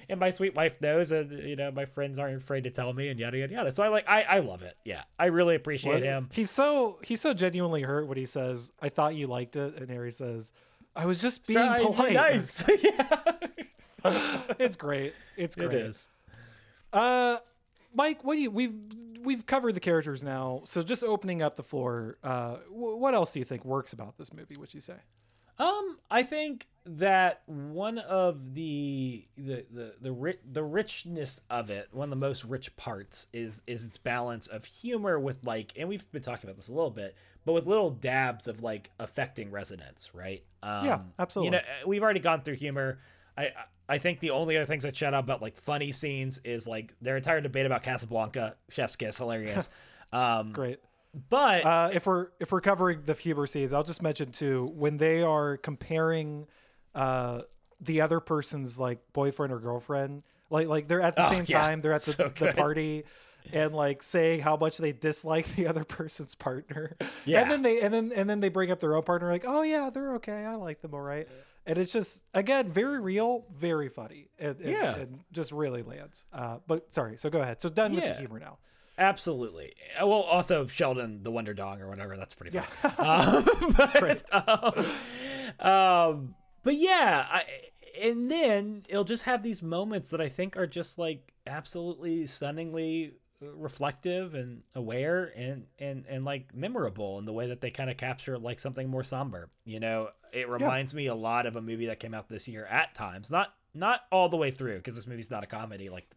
and my sweet wife knows and you know my friends aren't afraid to tell me and yada yada yada. So I like I I love it. Yeah. I really appreciate what? him. He's so he's so genuinely hurt when he says, I thought you liked it and Harry says, I was just being polite. Nice. yeah. it's great. It's great. It is. Uh, Mike, what do you we've we've covered the characters now, so just opening up the floor. Uh, w- what else do you think works about this movie? Would you say? Um, I think that one of the the the the, ri- the richness of it, one of the most rich parts, is is its balance of humor with like, and we've been talking about this a little bit, but with little dabs of like affecting resonance, right? Um, yeah, absolutely. You know, we've already gone through humor I I think the only other things that shout out about like funny scenes is like their entire debate about Casablanca, Chef's Kiss, hilarious. Um, Great. But uh, if we're if we're covering the Huber scenes, I'll just mention too when they are comparing uh, the other person's like boyfriend or girlfriend, like like they're at the Oh, same yeah. time, they're at the, So the party, and like saying how much they dislike the other person's partner. Yeah. and then they and then and then they bring up their own partner, like, oh yeah, they're okay, I like them, all right. And it's just again very real, very funny, and, and, Yeah. and just really lands. Uh, but sorry, so go ahead. So done with the humor now. Absolutely. Uh, Well, also Sheldon the Wonder Dog or whatever. That's pretty fun. um, but, um, um, but yeah, I, and then it'll just have these moments that I think are just like absolutely stunningly reflective and aware and and and like memorable in the way that they kind of capture like something more somber. You know, it reminds me a lot of a movie that came out this year at times, not not all the way through because this movie's not a comedy like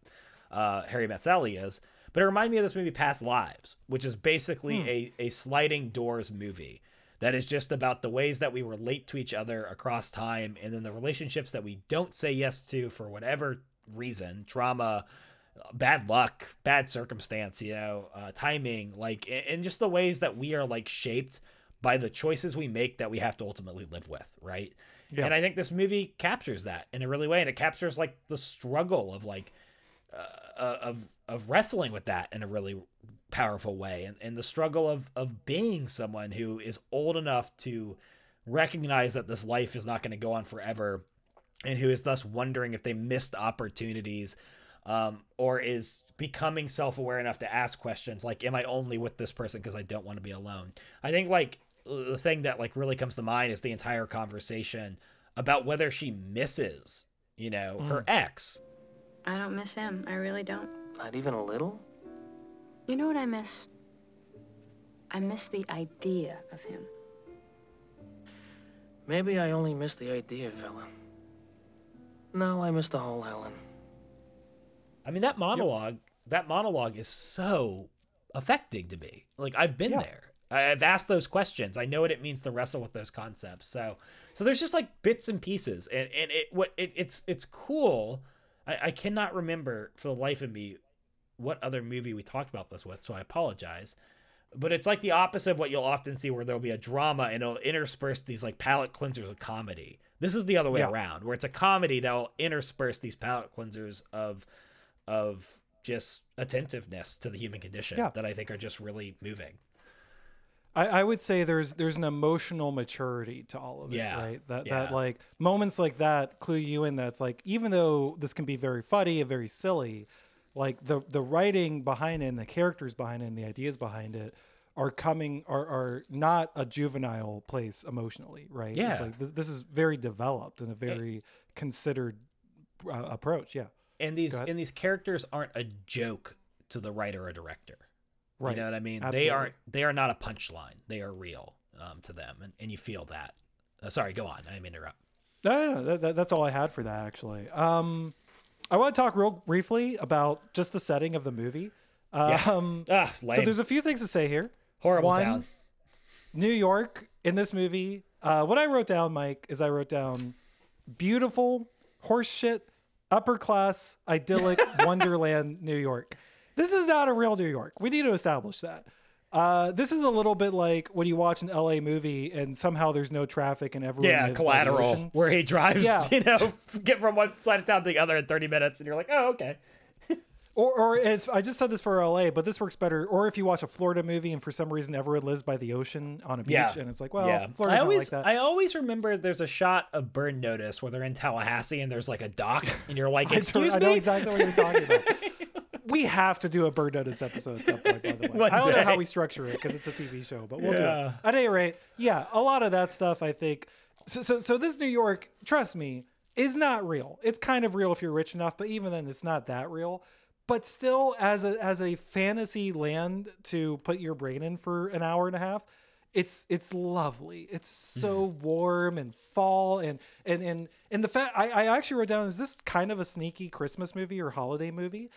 uh, Harry Met Sally is, but it reminded me of this movie Past Lives, which is basically a a sliding doors movie that is just about the ways that we relate to each other across time and then the relationships that we don't say yes to for whatever reason trauma bad luck bad circumstance you know uh, timing like and just the ways that we are like shaped by the choices we make that we have to ultimately live with right Yeah. and i think this movie captures that in a really way and it captures like the struggle of like uh, of of wrestling with that in a really powerful way and, and the struggle of of being someone who is old enough to recognize that this life is not going to go on forever and who is thus wondering if they missed opportunities um, or is becoming self-aware enough to ask questions like am i only with this person because i don't want to be alone i think like the thing that like really comes to mind is the entire conversation about whether she misses you know her ex I don't miss him. I really don't. Not even a little? You know what I miss? I miss the idea of him. Maybe I only miss the idea of Helen. No, I miss the whole Helen. I mean that monologue that monologue is so affecting to me. Like I've been Yeah. there. I've asked those questions. I know what it means to wrestle with those concepts. So so there's just like bits and pieces and, and it what it, it's it's cool. I, I cannot remember for the life of me what other movie we talked about this with, so I apologize. But it's like the opposite of what you'll often see where there'll be a drama and it'll intersperse these like palate cleansers of comedy. This is the other way Yeah. around, where it's a comedy that will intersperse these palate cleansers of of just attentiveness to the human condition Yeah. that I think are just really moving. I, I would say there's there's an emotional maturity to all of it, Yeah, right? That yeah. that like moments like that clue you in that's like even though this can be very funny and very silly, like the the writing behind it and the characters behind it and the ideas behind it are coming are are not a juvenile place emotionally, right? Yeah. It's like this, this is very developed and a very considered uh, approach, yeah. And these and these characters aren't a joke to the writer or director. Right. You know what I mean? They Absolutely. are they are not a punchline. They are real um, to them, and, and you feel that. Uh, sorry, go on. I didn't interrupt. No, no, no, that, that, that's all I had for that actually. Um, I want to talk real briefly about just the setting of the movie. Yeah. Um, Ah, so there's a few things to say here. Horrible One, town. New York in this movie. Uh, what I wrote down, Mike, is I wrote down beautiful horseshit, upper class, idyllic Wonderland, New York. This is not a real New York. We need to establish that. Uh, this is a little bit like when you watch an LA movie and somehow there's no traffic and everyone Yeah, lives by the collateral, where he drives, Yeah. you know, get from one side of town to the other in 30 minutes, and you're like, oh, okay. Or, or it's I just said this for LA, but this works better. Or if you watch a Florida movie and for some reason everyone lives by the ocean on a beach, Yeah. and it's like, well, yeah. Florida's I always, not like that. I always remember there's a shot of Burn Notice where they're in Tallahassee and there's like a dock, and you're like, I, excuse I me. know exactly what you're talking about. we have to do a Burn Notice episode at some point, by the way. I don't know how we structure it because it's a TV show, but we'll do it. At any rate, yeah, a lot of that stuff I think. So, so, so this New York, trust me, is not real. It's kind of real if you're rich enough, but even then, it's not that real. But still, as a as a fantasy land to put your brain in for an hour and a half, it's it's lovely. It's so mm-hmm. warm and fall and and and and the fact I, I actually wrote down is this kind of a sneaky Christmas movie or holiday movie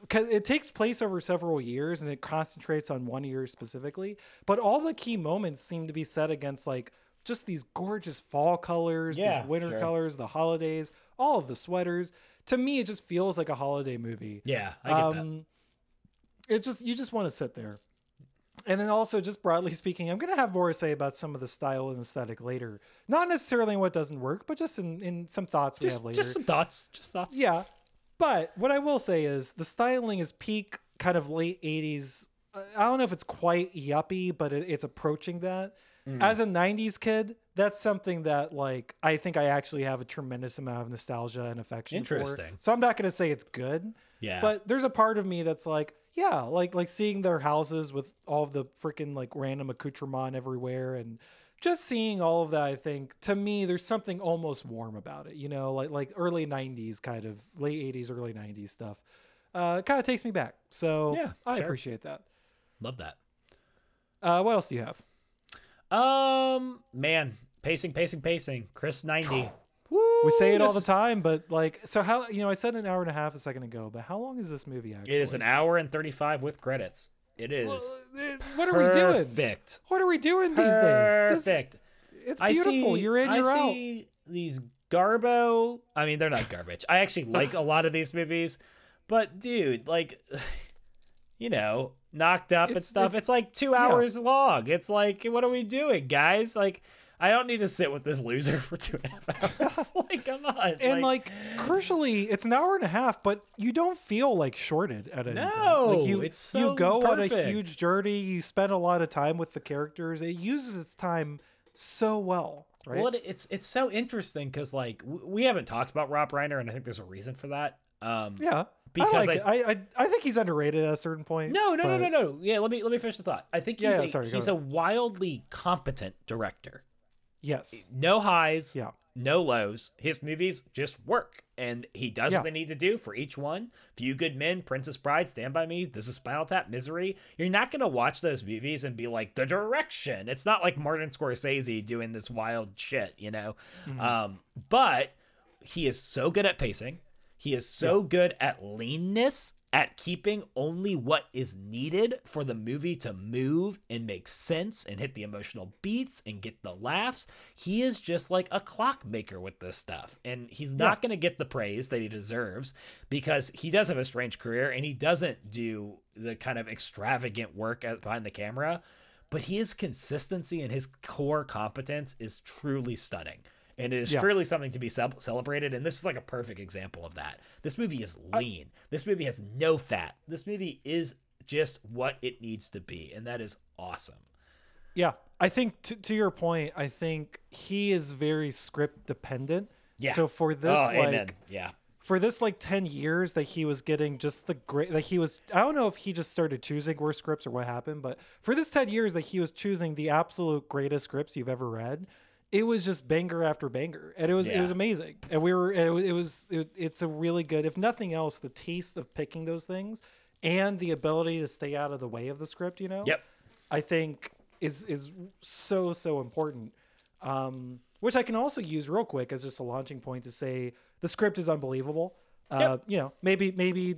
because it takes place over several years and it concentrates on one year specifically. But all the key moments seem to be set against like just these gorgeous fall colors, Yeah, these winter sure. colors, the holidays, all of the sweaters. To me, it just feels like a holiday movie. Yeah, I get Um, It just you just want to sit there. And then also, just broadly speaking, I'm gonna have more to say about some of the style and aesthetic later. Not necessarily in what doesn't work, but just in, in some thoughts that. we Just, have later. just some thoughts. Just thoughts. Yeah. But what I will say is the styling is peak kind of late 80s. uh, I don't know if it's quite yuppie, but it, it's approaching that. Mm. As a 90s kid, that's something that like I think I actually have a tremendous amount of nostalgia and affection for. Interesting. So I'm not going to say it's good. Yeah. But there's a part of me that's like, yeah, like like seeing their houses with all of the freaking like random accoutrement everywhere and just seeing all of that, I think to me, there's something almost warm about it. You know, like like early '90s kind of, late '80s, early '90s stuff. Uh, kind of takes me back. So Yeah, I sure. appreciate that. Love that. Uh, what else do you have? Um, man, pacing, pacing, pacing. Chris ninety. We say it all the time, but like, so how? You know, I said an hour and a half a second ago, but how long is this movie actually? It is an hour and thirty five with credits. It is Uh, What are we doing? perfect. What are we doing these days? This- Perfect. it's beautiful. see, you're in, you're out. see these Garbo. I mean, they're not garbage. I actually like a lot of these movies, but dude, like, you know, knocked up and stuff. it's- It's, like two yeah. hours long. It's like, what are we doing, guys? Like, I don't need to sit with this loser for two and a half hours. like, come on. And like, crucially, it's an hour and a half, but you don't feel like shorted at any. No, like you, it's so you go on a huge journey. You spend a lot of time with the characters. It uses its time so well, right? Well, it's it's so interesting because like we haven't talked about Rob Reiner, and I think there's a reason for that. Um, yeah, because I, like I- I, I think he's underrated at a certain point. No, no, no, but- no, no. Yeah, let me let me finish the thought. I think he's Yeah, yeah, a, sorry, he's a wildly competent director. Yes, No highs, Yeah. no lows. His movies just work, and he does Yeah. what they need to do for each one. Few Good Men, Princess Bride, Stand by Me, This is Spinal Tap, Misery. You're not gonna watch those movies and be like the direction. It's not like Martin Scorsese doing this wild shit, you know. Mm-hmm. Um, but he is so good at pacing. He is so good at leanness, at keeping only what is needed for the movie to move and make sense and hit the emotional beats and get the laughs. He is just like a clockmaker with this stuff. And he's not going to get the praise that he deserves because he does have a strange career and he doesn't do the kind of extravagant work behind the camera. But his consistency and his core competence is truly stunning and it is Yeah. truly something to be ce- celebrated and this is like a perfect example of that this movie is lean this movie has no fat this movie is just what it needs to be and that is awesome yeah. I think to to your point, I think he is very script dependent. yeah So for this, oh, like, amen yeah for this like 10 years that he was getting just the great like he was i don't know if he just started choosing worse scripts or what happened but for this 10 years that he was choosing the absolute greatest scripts you've ever read it was just banger after banger and it was it was amazing and we were it, wa- it was it, it's a really good if nothing else the taste of picking those things and the ability to stay out of the way of the script you know yep I think is is so so important. Um, which I can also use real quick as just a launching point to say the script is unbelievable. Uh, Yep. You know, maybe maybe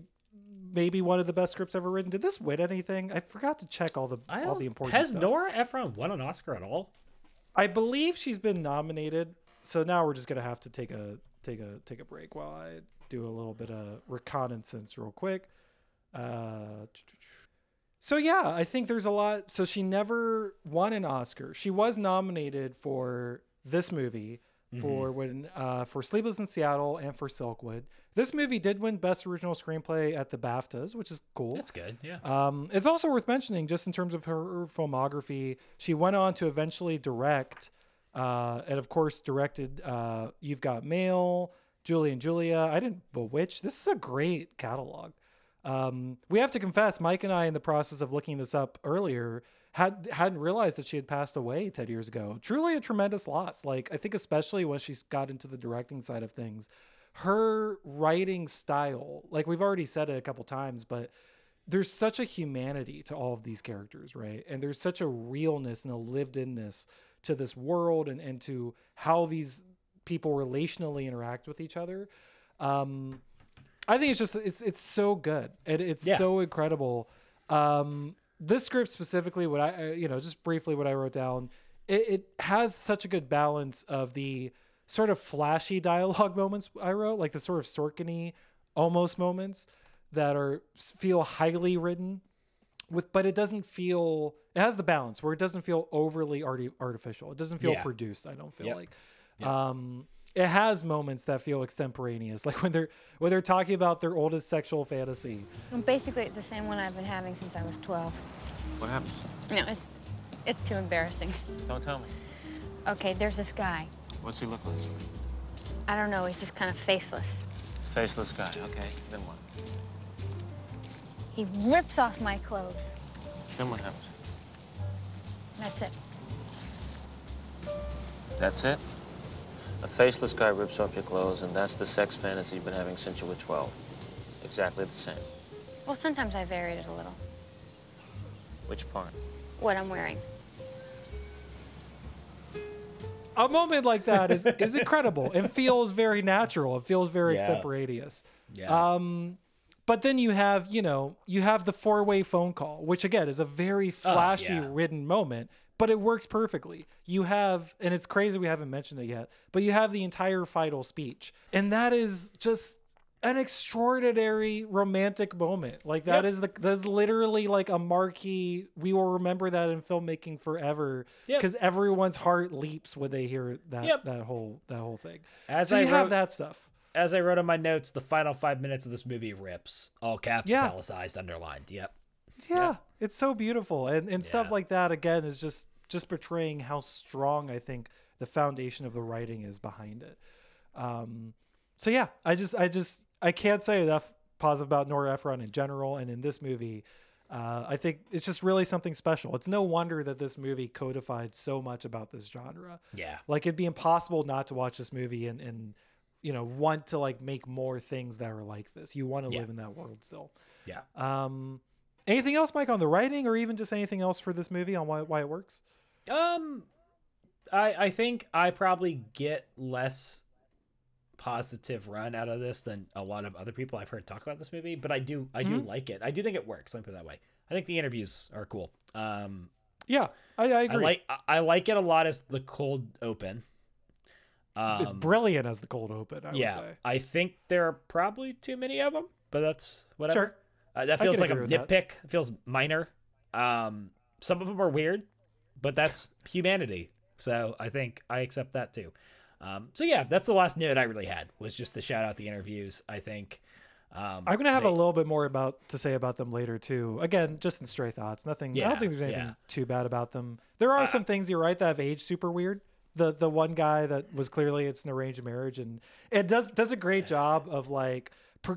maybe one of the best scripts ever written. Did this win anything? I forgot to check all the all the important has stuff. nora ephron won an oscar at all I believe she's been nominated. So now we're just gonna have to take a take a take a break while I do a little bit of reconnaissance real quick. Uh, so yeah, I think there's a lot. So she never won an Oscar. She was nominated for this movie for when uh, for Sleepless in Seattle and for Silkwood. This movie did win Best Original Screenplay at the BAFTAs, which is cool. that's good yeah Um, it's also worth mentioning, just in terms of her, her filmography, she went on to eventually direct, uh, and of course directed uh, "You've Got Mail," "Julie and Julia." I didn't Bewitch. This is a great catalog. Um, we have to confess, Mike and I, in the process of looking this up earlier, had hadn't realized that she had passed away ten years ago. Truly a tremendous loss. Like I think, especially when she's got into the directing side of things, her writing style, like we've already said it a couple times, but there's such a humanity to all of these characters, right? And there's such a realness and a lived inness to this world and, and to how these people relationally interact with each other. Um, I think it's just it's it's so good. It, it's Yeah. so incredible. Um, this script specifically, what I uh, you know just briefly what I wrote down, it, it has such a good balance of the sort of flashy dialogue moments I wrote, like the sort of Sorkin-y almost moments that are feel highly written with but it doesn't feel it has the balance where it doesn't feel overly arti- artificial. It doesn't feel Yeah. produced, I don't feel Yep. like. Um it has moments that feel extemporaneous, like when they're when they're talking about their oldest sexual fantasy. Well, basically, it's the same one I've been having since I was 12. What happens? No, it's it's too embarrassing. Don't tell me. Okay, there's this guy. What's he look like? I don't know. He's just kind of faceless. Faceless guy. Okay. Then what? He rips off my clothes. Then what happens? That's it. That's it? A faceless guy rips off your clothes, and that's the sex fantasy you've been having since you were 12. Exactly the same. Well, sometimes I varied it a little. Which part? What I'm wearing. A moment like that is is incredible and feels very natural. It feels very Yeah. extemporaneous. Yeah. Um, but then you have, you know, you have the four way phone call, which again is a very flashy yeah. ridden moment, but it works perfectly. You have, and it's crazy we haven't mentioned it yet, but you have the entire final speech. And that is just an extraordinary romantic moment. Like that Yep. is the that's literally like a marquee. We will remember that in filmmaking forever Yep. because everyone's heart leaps when they hear that Yep. that whole that whole thing. As so I you have wrote- that stuff. As I wrote in my notes, the final five minutes of this movie rips. All caps, Yeah. italicized, underlined. Yep. Yeah, it's so beautiful, and and stuff like that again is just just portraying how strong I think the foundation of the writing is behind it. Um, so yeah, I just I just I can't say enough positive about Nora Ephron in general, and in this movie. Uh, I think it's just really something special. It's no wonder that this movie codified so much about this genre. Yeah. Like it'd be impossible not to watch this movie and, and you know want to like make more things that are like this. You want to Yeah. live in that world still. Yeah. Um, anything else, Mike, on the writing, or even just anything else for this movie on why why it works? Um, I I think I probably get less positive run out of this than a lot of other people I've heard talk about this movie, but I do I do like it. I do think it works. Let me put it that way. I think the interviews are cool. Um, Yeah, I, I I like I- like it a lot as the cold open. Um, it's brilliant as the cold open. I yeah, would say. I think there are probably too many of them, but that's whatever. Sure. Uh, that feels like a that. nitpick. It feels minor. Um, some of them are weird, but that's humanity. So I think I accept that too. Um, so yeah, that's the last note I really had was just to shout out the interviews. I think. Um, I'm gonna have they- a little bit more about to say about them later too. Again, just in stray thoughts. Nothing. I don't think there's anything yeah. too bad about them. There are some things you're right that have aged super weird. The the one guy that was clearly it's an arranged marriage and it does does a great job of like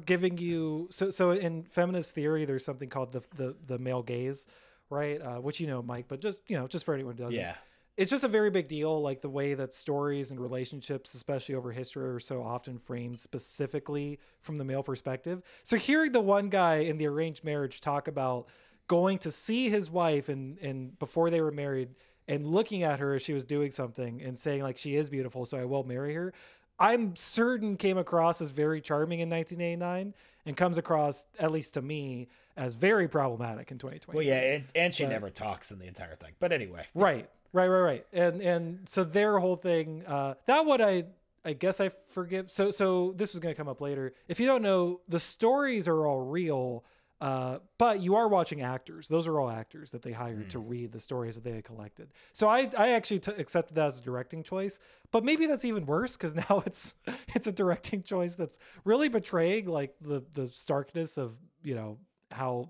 giving you so so in feminist theory there's something called the the, the male gaze right? Uh, which you know Mike but just you know just for anyone who doesn't. Yeah. it's just a very big deal like the way that stories and relationships especially over history are so often framed specifically from the male perspective. So hearing the one guy in the arranged marriage talk about going to see his wife and and before they were married and looking at her as she was doing something and saying like she is beautiful so i will marry her i'm certain came across as very charming in 1989 and comes across at least to me as very problematic in 2020 Well, yeah, and, and she But- never talks in the entire thing. But anyway, Right, right, right, right. And and so their whole thing, uh, that what I I guess I forgive. So so this was gonna come up later. If you don't know, the stories are all real, uh, but you are watching actors. Those are all actors that they hired to read the stories that they had collected. So I I actually t- accepted that as a directing choice. But maybe that's even worse because now it's it's a directing choice that's really betraying like the the starkness of you know how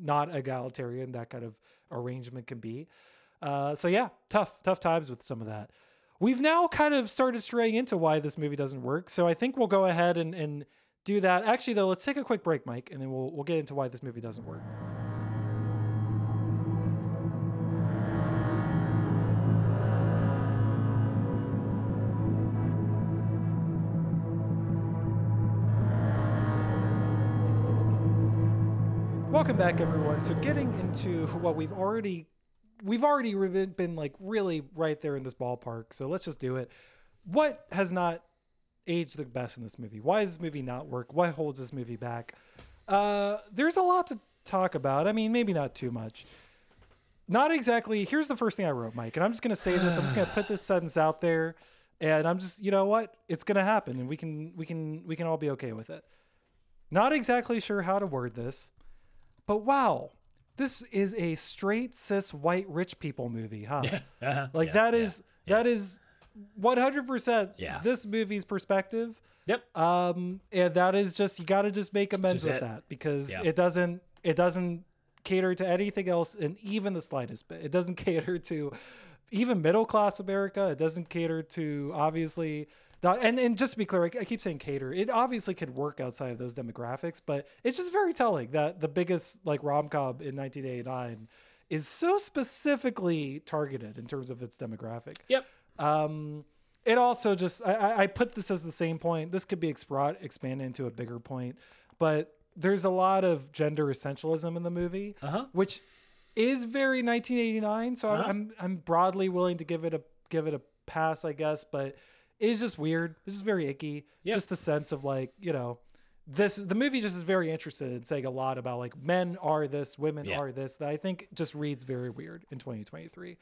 not egalitarian that kind of arrangement can be. Uh, so yeah, tough, tough times with some of that. We've now kind of started straying into why this movie doesn't work. So I think we'll go ahead and, and do that. Actually, though, let's take a quick break, Mike, and then we'll we'll get into why this movie doesn't work. Welcome back, everyone. So, getting into what we've already we've already been, like really right there in this ballpark. So let's just do it. What has not aged the best in this movie? Why does this movie not work? What holds this movie back? Uh, there's a lot to talk about. I mean, maybe not too much. Not exactly. Here's the first thing I wrote, Mike, and I'm just gonna say this. I'm just gonna put this sentence out there, and I'm just, you know what, it's gonna happen, and we can we can we can all be okay with it. Not exactly sure how to word this, but wow, this is a straight cis white rich people movie, huh? Uh-huh. Like Yeah, that yeah, is that is 100% Yeah. this movie's perspective. Yep. Um, and that is just you got to just make amends just with it. that because Yeah. it doesn't it doesn't cater to anything else in even the slightest bit. It doesn't cater to even middle class America. It doesn't cater to obviously. And, and just to be clear, I I keep saying cater. It obviously could work outside of those demographics, but it's just very telling that the biggest like rom com in 1989 is so specifically targeted in terms of its demographic. Yep. Um, it also just I- I, put this as the same point. This could be expanded into a bigger point, but there's a lot of gender essentialism in the movie, Uh-huh. which is very 1989. So Uh-huh. I'm, I'm I'm broadly willing to give it a give it a pass, I guess. But it's just weird. This is very icky. Yep. Just the sense of like you know. This the movie just is very interested in saying a lot about like men are this, women Yeah. are this. That I think just reads very weird in 2023.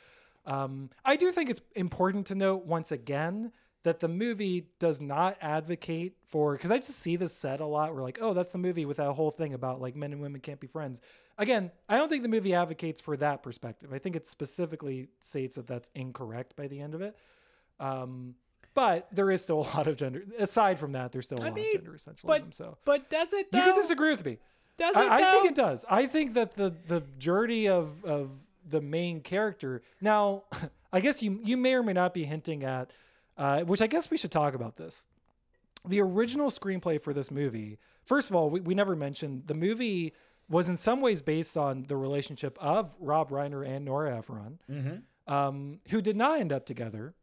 Um, I do think it's important to note once again that the movie does not advocate for because I just see this said a lot. We're like, oh, that's the movie with that whole thing about like men and women can't be friends. Again, I don't think the movie advocates for that perspective. I think it specifically states that that's incorrect by the end of it. Um, but there is still a lot of gender. Aside from that, there's still a I lot mean, of gender essentialism. But so but does it? Though? you can disagree with me. Does it? I, I think it does. I think that the the journey of of the main character. Now, I guess you you may or may not be hinting at, uh, which I guess we should talk about this. The original screenplay for this movie. First of all, we, we never mentioned the movie was in some ways based on the relationship of Rob Reiner and Nora Ephron, um, who did not end up together.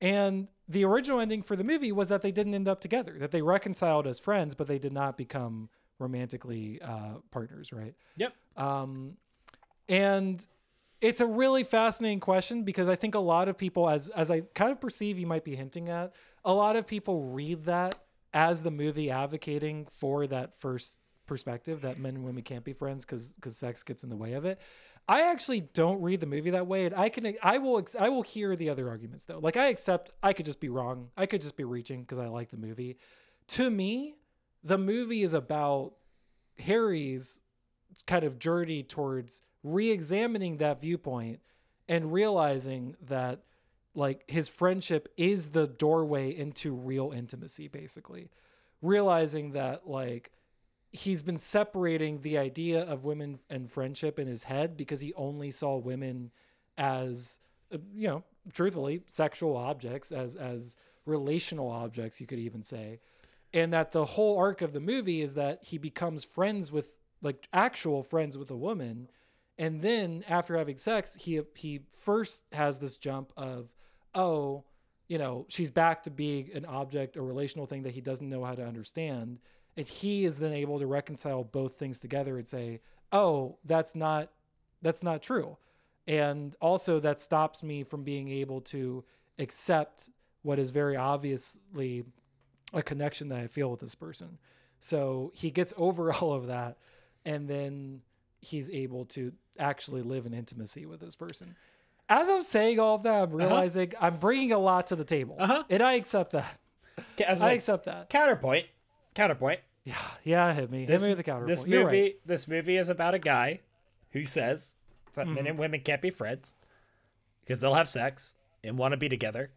And the original ending for the movie was that they didn't end up together, that they reconciled as friends, but they did not become romantically uh, partners, right? Yep. Um, and it's a really fascinating question because I think a lot of people, as as I kind of perceive you might be hinting at, a lot of people read that as the movie advocating for that first perspective that men and women can't be friends because because sex gets in the way of it. I actually don't read the movie that way, and I can I will I will hear the other arguments though. Like I accept I could just be wrong. I could just be reaching because I like the movie. To me, the movie is about Harry's kind of journey towards re-examining that viewpoint and realizing that like his friendship is the doorway into real intimacy basically. Realizing that like he's been separating the idea of women and friendship in his head because he only saw women as uh, you know truthfully sexual objects as as relational objects you could even say. And that the whole arc of the movie is that he becomes friends with like actual friends with a woman and then after having sex he he first has this jump of oh you know she's back to being an object a relational thing that he doesn't know how to understand. And he is then able to reconcile both things together and say oh that's not that's not true. And also that stops me from being able to accept what is very obviously a connection that I feel with this person. So he gets over all of that. And then he's able to actually live in intimacy with this person. As I'm saying all of that, I'm realizing I'm bringing a lot to the table. Uh-huh. And I accept that. I, I like, accept that. counterpoint. Counterpoint. Yeah, yeah, hit me. This, hit me with the counterpoint. this movie. right. This movie is about a guy who says that Mm-hmm. men and women can't be friends because they'll have sex and want to be together,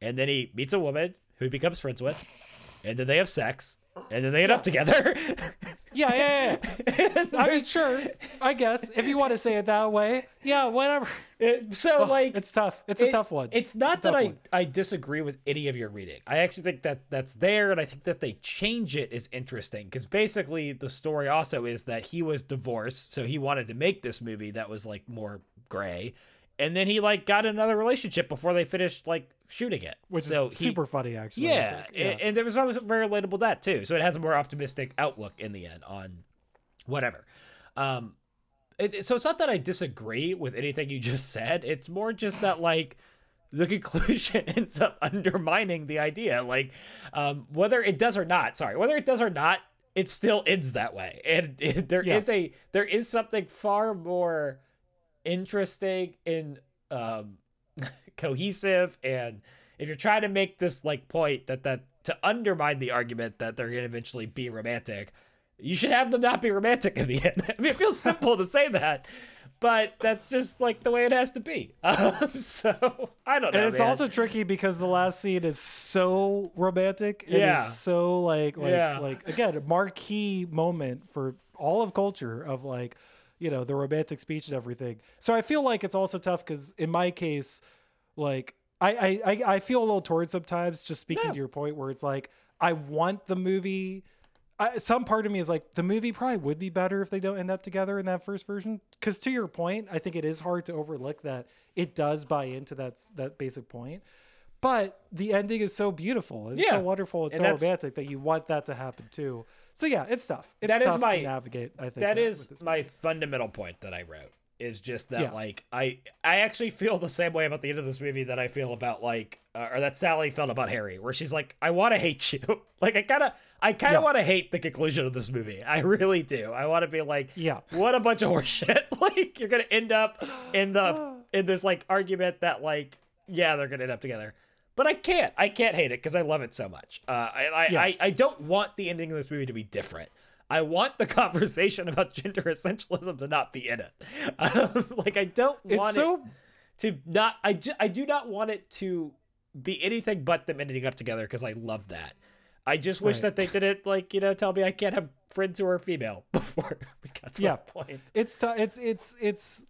and then he meets a woman who he becomes friends with, and then they have sex, and then they end up together. Yeah, yeah, yeah. I mean, sure. I guess if you want to say it that way, yeah, whatever. Uh, so oh, like It's tough. It's a tough one. It's not a that I, one. I disagree with any of your reading. I actually think that that's there, and I think that they change it is interesting because basically the story also is that he was divorced, so he wanted to make this movie that was like more gray, and then he like got another relationship before they finished like shooting it, which so is he- super funny, actually. Yeah, think. And, and there was always very relatable to that too. So it has a more optimistic outlook in the end on whatever. Um, it, so it's not that I disagree with anything you just said. It's more just that like the conclusion ends up undermining the idea. Like um, whether it does or not, sorry, whether it does or not, it still ends that way. And it, there is Yeah. a there is something far more interesting in um, cohesive and if you're trying to make this like point that that to undermine the argument that they're gonna eventually be romantic, you should have them not be romantic in the end. I mean, it feels simple to say that, but that's just like the way it has to be. Um, so I don't know. And it's man. also tricky because the last scene is so romantic. It Yeah. is so like like Yeah. like again a marquee moment for all of culture of like you know the romantic speech and everything. So I feel like it's also tough because in my case, like I I I, feel a little torn sometimes. Just speaking Yeah. to your point, where it's like I want the movie. I, some part of me is like the movie probably would be better if they don't end up together in that first version. Because to your point, I think it is hard to overlook that it does buy into that that basic point. But the ending is so beautiful. It's so wonderful. It's And so romantic that you want that to happen too. So yeah, it's tough. It's That is tough my- to navigate. I think that with is my fundamental point that I wrote is just that Yeah. like I I actually feel the same way about the end of this movie that I feel about like uh, or that Sally felt about Harry where she's like I want to hate you like I kind of I kind Yeah. of want to hate the conclusion of this movie I really do I want to be like Yeah. what a bunch of horseshit like you're gonna end up in the in this like argument that like yeah they're gonna end up together but I can't I can't hate it because I love it so much uh, I I, Yeah. I I don't want the ending of this movie to be different I want the conversation about gender essentialism to not be in it. Um, like I don't It's want so it to not. I, ju- I do not want it to be anything but them ending up together because I love that. I just wish Right. that they didn't like you know tell me I can't have friends who are female before we got to Yeah. that point. it's t- it's it's it's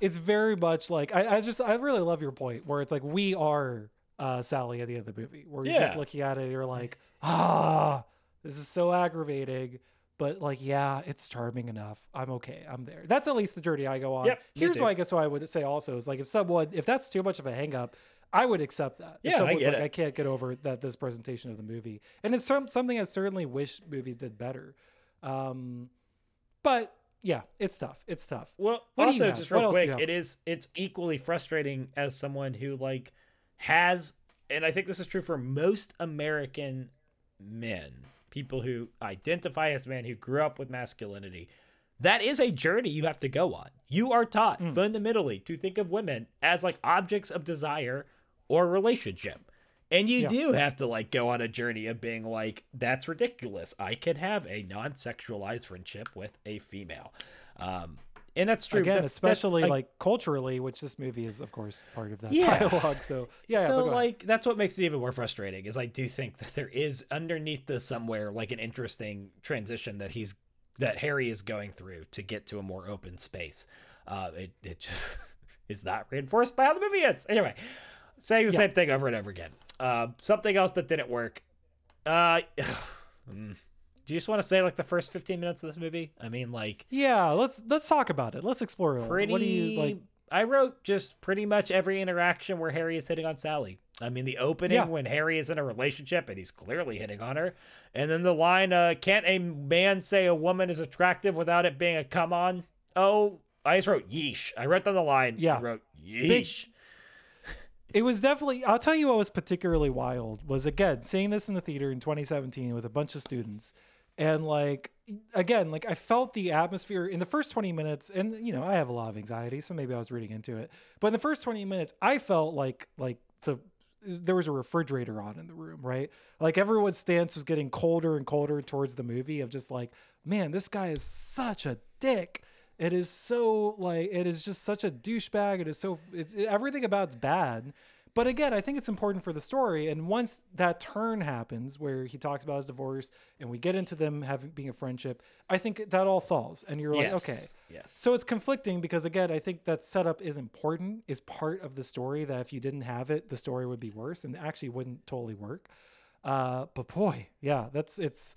it's very much like I, I just I really love your point where it's like we are uh Sally at the end of the movie where you're just looking at it and you're like ah this is so aggravating but like yeah it's charming enough. I'm okay. I'm there. That's at least the journey I go on. Yep, here's what I guess what I would say also is like if someone if that's too much of a hang up I would accept that. If Yeah, I someone's get like it. I can't get over that this presentation of the movie. And it's some, something I certainly wish movies did better. Um but yeah, it's tough. It's tough. Well, What also just real else do you quick, it is it's equally frustrating as someone who like has, and I think this is true for most American men, people who identify as men who grew up with masculinity. That is a journey you have to go on. You are taught Hmm. fundamentally to think of women as like objects of desire or relationship. And you Yeah. do have to like go on a journey of being like, that's ridiculous. I can have a non-sexualized friendship with a female. Um, and that's true. Again, That's- that's, especially like, culturally, which this movie is, of course, part of that Yeah. dialogue. So yeah, yeah, so like that's what makes it even more frustrating is I do think that there is underneath this somewhere like an interesting transition that he's that Harry is going through to get to a more open space. Uh, it it just is not reinforced by how the movie ends. Anyway, saying the same thing over and over again. Uh, something else that didn't work. Uh, mm. Do you just want to say like the first fifteen minutes of this movie? I mean, like yeah, let's let's talk about it. Let's explore it. pretty What do you like? I wrote just pretty much every interaction where Harry is hitting on Sally. I mean, the opening Yeah. when Harry is in a relationship and he's clearly hitting on her, and then the line, uh, "Can't a man say a woman is attractive without it being a come on?" Oh, I just wrote yeesh. I wrote down the line. Yeah. I wrote yeesh. It was definitely. I'll tell you what was particularly wild was again seeing this in the theater in 2017 with a bunch of students, and like again, like I felt the atmosphere in the first 20 minutes, and you know I have a lot of anxiety, so maybe I was reading into it. But in the first 20 minutes, I felt like like the there was a refrigerator on in the room, right? Like everyone's stance was getting colder and colder towards the movie of just like, man, this guy is such a dick. It is so like it is just such a douchebag. It is so it's everything about it's bad. But again, I think it's important for the story. And once that turn happens, where he talks about his divorce, and we get into them having being a friendship, I think that all falls, and you're like, Yes. okay, Yes. so it's conflicting because again, I think that setup is important, is part of the story. That if you didn't have it, the story would be worse, and actually wouldn't totally work. Uh, but boy, yeah, that's it's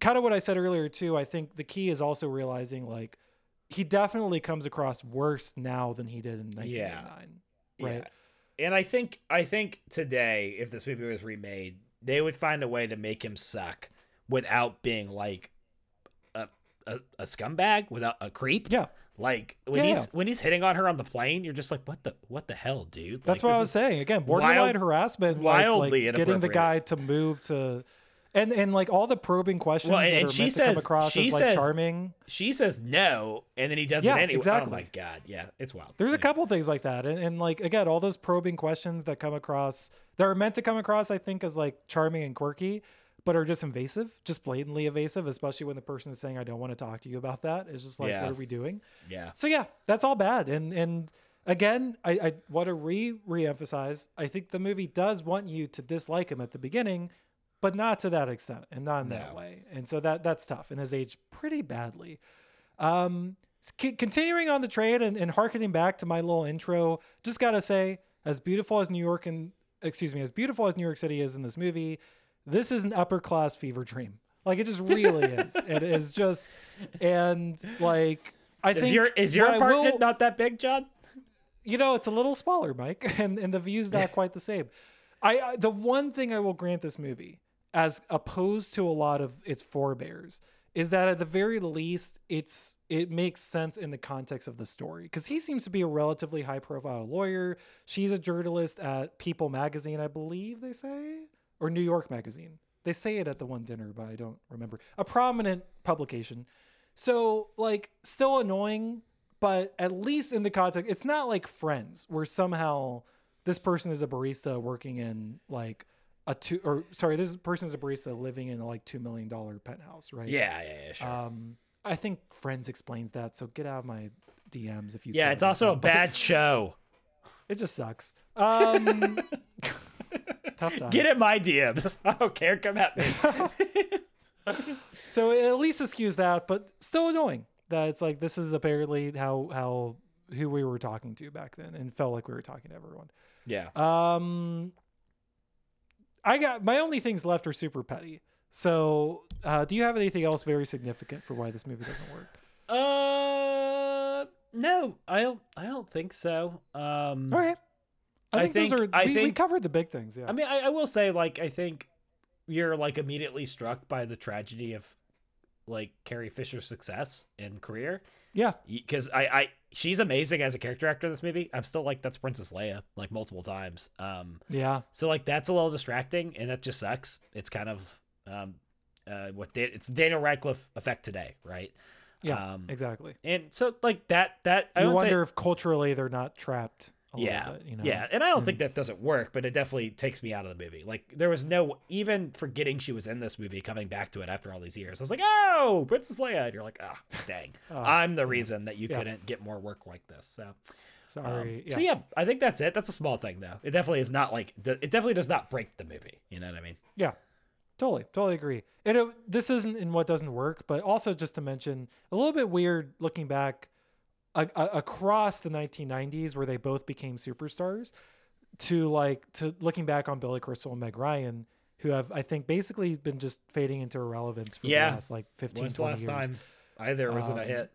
kind of what I said earlier too. I think the key is also realizing like he definitely comes across worse now than he did in 1999. Right? Yeah. And I think I think today, if this movie was remade, they would find a way to make him suck without being like a a, a scumbag, without a creep. Yeah. Like when Yeah, he's yeah. when he's hitting on her on the plane, you're just like, what the what the hell, dude? That's what I was saying. Again, borderline wild- harassment, like- like, wildly getting the guy to move to, and and like all the probing questions Well, and- that and she meant to come says- across she as like says- charming. She says no, and then he does Yeah, it anyway. exactly. Oh my god, yeah, it's wild. There's a Anyway. couple things like that, and, and like again, all those probing questions that come across that are meant to come across, I think, as like charming and quirky, but are just invasive, just blatantly evasive, especially when the person is saying, I don't want to talk to you about that. It's just like, Yeah. what are we doing? Yeah. So yeah, that's all bad. And and again, I, I want to re re-emphasize, I think the movie does want you to dislike him at the beginning, but not to that extent and not in that way. And so that that's tough and has aged pretty badly. Um, c- continuing on the trade and, and harkening back to my little intro, just gotta say, as beautiful as New York and excuse me, as beautiful as New York City is in this movie, this is an upper class fever dream. Like it just really is. It is just, and like I Is think your is your apartment will- not that big, John? you know, it's a little smaller, Mike, and, and the view's not quite the same. I, I the one thing I will grant this movie, as opposed to a lot of its forebears, is that at the very least, it's it makes sense in the context of the story. Because he seems to be a relatively high profile lawyer. She's a journalist at People Magazine, I believe they say, or New York Magazine. They say it at the one dinner, but I don't remember. A prominent publication. So, like, still annoying, but at least in the context, it's not like Friends, where somehow this person is a barista working in like a two, or sorry, this person's a barista living in a like two million dollar penthouse, right? Yeah, yeah, yeah, sure. Um, I think Friends explains that, so get out of my DMs if you. yeah, it's also a but bad show. It just sucks. Um, tough time. Get in my DMs. I don't care. Come at me. So it at least excuse that, but still annoying that it's like this is apparently how how who we were talking to back then, and felt like we were talking to everyone. yeah. Um, I got my only things left are super petty. So, uh, do you have anything else very significant for why this movie doesn't work? Uh, no, I don't. I don't think so. Um, Okay, I I think, think- those are I we, we covered the big things. Yeah, I mean, I, I will say, like, I think you're like immediately struck by the tragedy of like Carrie Fisher's success and career. yeah, because I, I she's amazing as a character actor in this movie. I'm still like that's Princess Leia like multiple times. Um, yeah, so like that's a little distracting, and that just sucks. It's kind of um, uh, what Dan- it's Daniel Radcliffe effect today, right? yeah, Um, exactly. And so like that that I You would say- wonder if culturally they're not trapped. Yeah, bit, you know? yeah, and I don't think that doesn't work, but it definitely takes me out of the movie. Like there was no even forgetting she was in this movie, coming back to it after all these years. I was like, oh, Princess Leia, and you're like, ah, dang, I'm the reason that you Yeah. couldn't get more work like this. So, um, Sorry. yeah. so yeah, I think that's it. That's a small thing though. It definitely is not like it definitely does not break the movie. You know what I mean? Yeah, totally, totally agree. And it, this isn't in what doesn't work, but also just to mention a little bit weird looking back a, a, across the 1990s where they both became superstars to like to looking back on Billy Crystal and Meg Ryan who have I think basically been just fading into irrelevance for Yeah. the last like 15 When's the 20 last years. time either was it a Um, hit?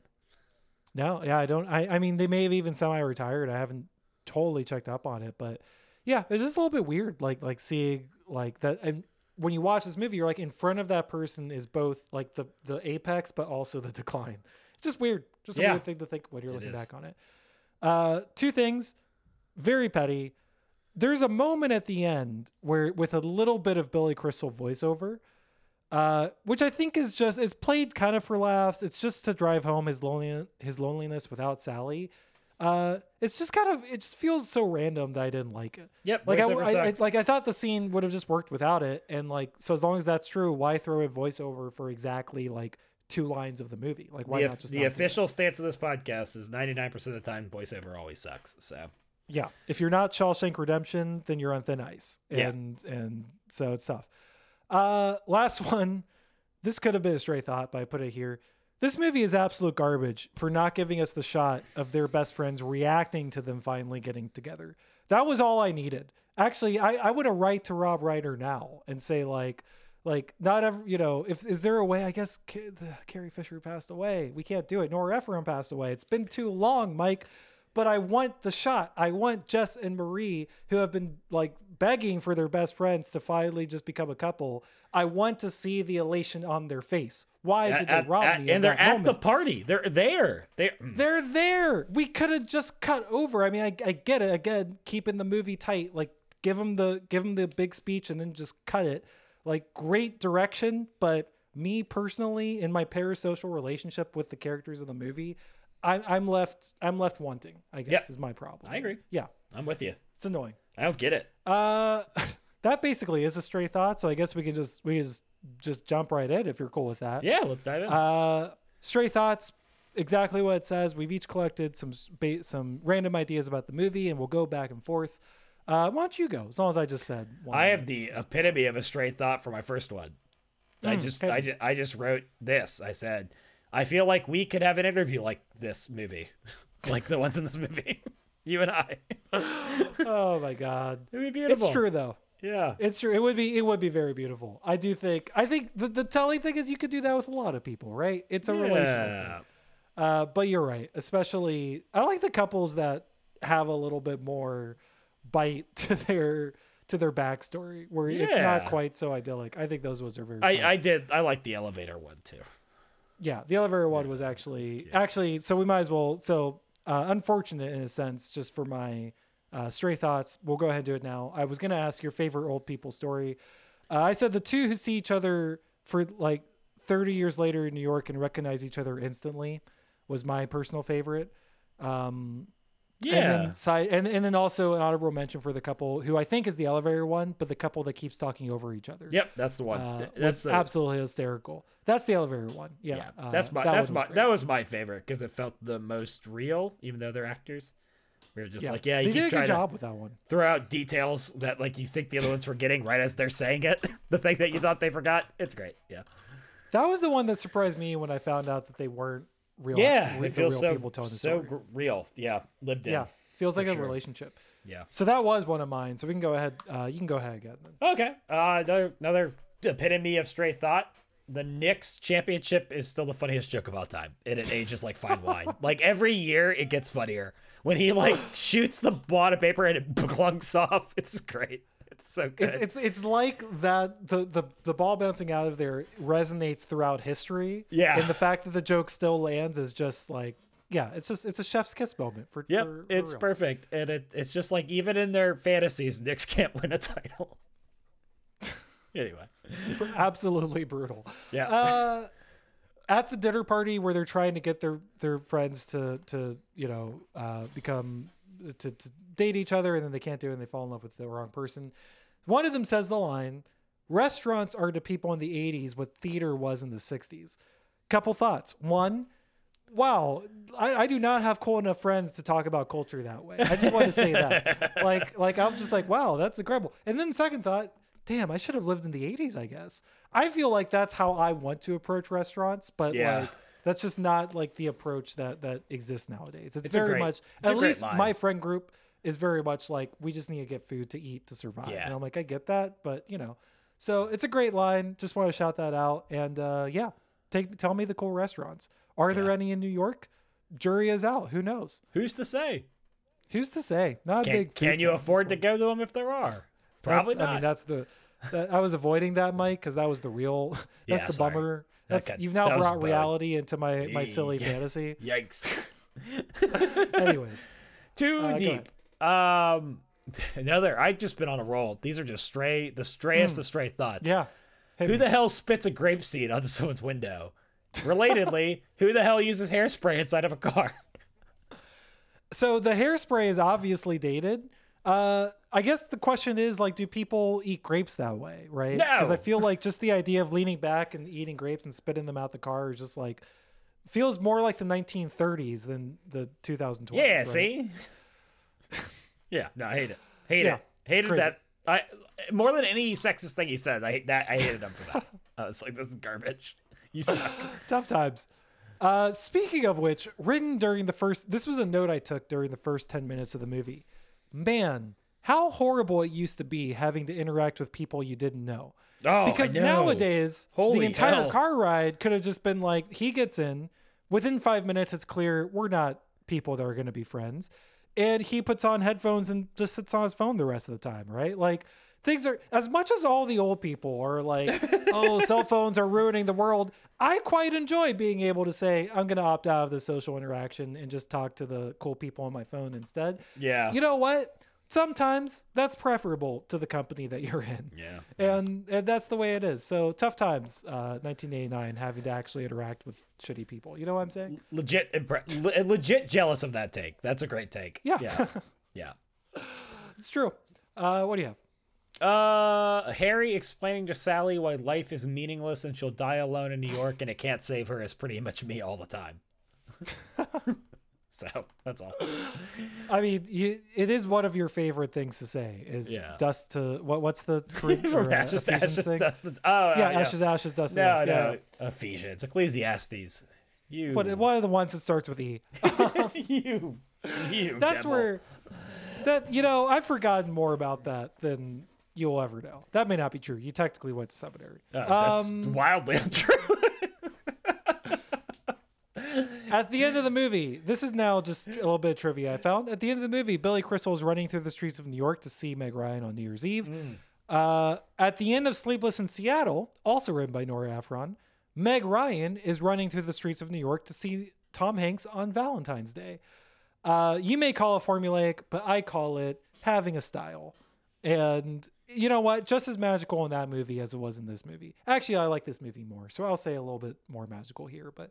No, yeah, I don't. I, I mean, they may have even semi-retired. I haven't totally checked up on it, but yeah, it's just a little bit weird. Like like seeing like that, and when you watch this movie, you're like in front of that person is both like the the apex, but also the decline. Just weird. Just a Yeah. weird thing to think when you're It looking is. back on it. Uh, two things, very petty. There's a moment at the end where with a little bit of Billy Crystal voiceover uh, which I think is just is played kind of for laughs. It's just to drive home his lonely his loneliness without Sally. Uh, it's just kind of it just feels so random that I didn't like it. Yep, Like I, I- I- like I thought the scene would have just worked without it, and like so as long as that's true, why throw a voiceover for exactly like two lines of the movie? Like why the not just the not official stance of this podcast is 99% of the time voiceover always sucks. So Yeah, if you're not Shawshank Redemption, then you're on thin ice, Yeah. and and so it's tough. Uh, last one. This could have been a stray thought, but I put it here. This movie is absolute garbage for not giving us the shot of their best friends reacting to them finally getting together. That was all I needed. Actually, I, I would have write to Rob Reiner now and say like, like not every you know, if is there a way? I guess Ca- the, Carrie Fisher passed away. We can't do it. Nora Ephron passed away. It's been too long, Mike. But I want the shot. I want Jess and Marie, who have been like begging for their best friends to finally just become a couple. I want to see the elation on their face. Why did they At- rob at- me? and they're at moment? the party. They're there. They're mm. They're there. We could have just cut over. I mean, I, I get it. Again, keeping the movie tight. Like, give them the give them the big speech and then just cut it. Like, great direction. But me personally, in my parasocial relationship with the characters of the movie, I'm I'm left I'm left wanting. I guess Yep. is my problem. I agree. Yeah, I'm with you. it's annoying. I don't get it. Uh, that basically is a stray thought. So I guess we can just we can just just jump right in if you're cool with that. Yeah, let's dive in. Uh, stray thoughts. Exactly what it says. We've each collected some some random ideas about the movie, and we'll go back and forth. Uh, why don't you go? As long as I just said. one. I have the epitome of a stray thought for my first one. I just, I just, I just wrote this. I said, I feel like we could have an interview like this movie, like the ones in this movie. you and I. Oh my god. It'd be beautiful. It's true though. Yeah. It's true. It would be. It would be very beautiful. I do think. I think the the telling thing is you could do that with a lot of people, right? It's a relational Yeah. thing. Uh, but you're right. Especially, I like the couples that have a little bit more bite to their to their backstory, where it's not quite so idyllic. I think those ones are very. I, I did. I like the elevator one too. Yeah, the elevator one was actually actually. So we might as well. So uh, unfortunate in a sense, just for my uh, stray thoughts. We'll go ahead and do it now. I was gonna ask your favorite old people story. Uh, I said the two who see each other for like 30 years later in New York and recognize each other instantly was my personal favorite. Um, Yeah. And then side, and, and then also an honorable mention for the couple who I think is the elevator one, but the couple that keeps talking over each other. yep, that's the one. Uh, that's the absolutely hysterical. That's the elevator one. Yeah, yeah. uh, that's my that that's my was great. that was my favorite because it felt the most real, even though they're actors. We were just like, yeah, you they did a good job with that one. throw out details that like you think the other one's were getting right as they're saying it. the thing that you thought they forgot. It's great. Yeah. That was the one that surprised me when I found out that they weren't real. Yeah, re- it feels real so people telling the so story. gr- real. Yeah, lived in. Yeah, feels like a sure. relationship. Yeah. So that was one of mine. So we can go ahead. Uh, you can go ahead again. Then. Okay. Uh, another another epitome of straight thought. The Knicks championship is still the funniest joke of all time, and it ages like fine wine. Like every year, it gets funnier when he like shoots the wad of paper and it clunks off. It's great. It's so good. It's it's it's like that the, the the ball bouncing out of there resonates throughout history. Yeah. And the fact that the joke still lands is just like yeah, it's just it's a chef's kiss moment for Yep, for- for it's real. perfect, and it, it's just like even in their fantasies, Knicks can't win a title. anyway, absolutely brutal. yeah, uh, at the dinner party where they're trying to get their their friends to to you know uh, become to, to date each other and then they can't do it and they fall in love with the wrong person. One of them says the line, "Restaurants are to people in the '80s what theater was in the '60s." Couple thoughts. One. Wow, I, I do not have cool enough friends to talk about culture that way. I just want to say that. like, like I'm just like, wow, that's incredible. And then second thought, damn, I should have lived in the 80s, I guess. I feel like that's how I want to approach restaurants, but Yeah. like that's just not like the approach that that exists nowadays. It's, It's very great- much it's at least my friend group is very much like we just need to get food to eat to survive. Yeah. And I'm like, I get that, but you know. So it's a great line. Just want to shout that out. And uh yeah, take tell me the cool restaurants. Are there any in New York? Jury is out. Who knows? who's to say? Who's to say? Not a Can, big. can you afford to go to them if there are? Probably That's- not. I mean, that's the. That, I was avoiding that, Mike, because that was the real. That's Yeah, the sorry. bummer. That That's got- you've now that brought reality into my my silly Yeah. fantasy. Yikes. Anyways, Too Uh, deep. Um, another. I've just been on a roll. These are just stray, the strayest of stray thoughts. Yeah. Hit Who me. the hell spits a grape seed onto someone's window? Relatedly, who the hell uses hairspray inside of a car? so the hairspray is obviously dated. Uh, I guess the question is like, do people eat grapes that way, right? Yeah. Because I feel like just the idea of leaning back and eating grapes and spitting them out the car is just like feels more like the 1930s than the 2020s. Yeah, right? see? yeah, no, I hate it. Hate Yeah, it. Hated crazy. that. I more than any sexist thing he said. I hate that. I hated him for that. I was like, this is garbage. You suck. Tough times. Uh, speaking of which, written during the first, this was a note I took during the first 10 minutes of the movie. Man, how horrible it used to be having to interact with people you didn't know. Oh, because know. nowadays, Holy the entire hell. car ride could have just been like, he gets in, within five minutes, it's clear we're not people that are going to be friends. And he puts on headphones and just sits on his phone the rest of the time, right? Like, things are, as much as all the old people are like, oh, cell phones are ruining the world, I quite enjoy being able to say, I'm going to opt out of the social interaction and just talk to the cool people on my phone instead. Yeah. You know what? Sometimes that's preferable to the company that you're in. Yeah. And, and that's the way it is. So tough times, uh, 1989, having to actually interact with shitty people. You know what I'm saying? Legit, impre- le- legit jealous of that take. That's a great take. Yeah. Yeah. yeah. It's true. Uh, what do you have? Uh, Harry explaining to Sally why life is meaningless and she'll die alone in New York and it can't save her is pretty much me all the time. so that's all. I mean, you, it is one of your favorite things to say. Is Yeah. dust to what? What's the Greek From or, uh, ashes ashes, thing? dust to, oh, yeah, uh, ashes, ashes, dust. No, dust. no, Yeah. Ephesians, Ecclesiastes. You, But one of the ones that starts with E. you, you. That's devil. where that you know I've forgotten more about that than you'll ever know. That may not be true. You technically went to seminary. Uh, that's Um, wildly untrue. At the end of the movie, this is now just a little bit of trivia I found. At the end of the movie, Billy Crystal is running through the streets of New York to see Meg Ryan on New Year's Eve. Uh, at the end of Sleepless in Seattle, also written by Nora Ephron, Meg Ryan is running through the streets of New York to see Tom Hanks on Valentine's Day. Uh, you may call it formulaic, but I call it having a style. And you know what? Just as magical in that movie as it was in this movie. Actually, I like this movie more, so I'll say a little bit more magical here, but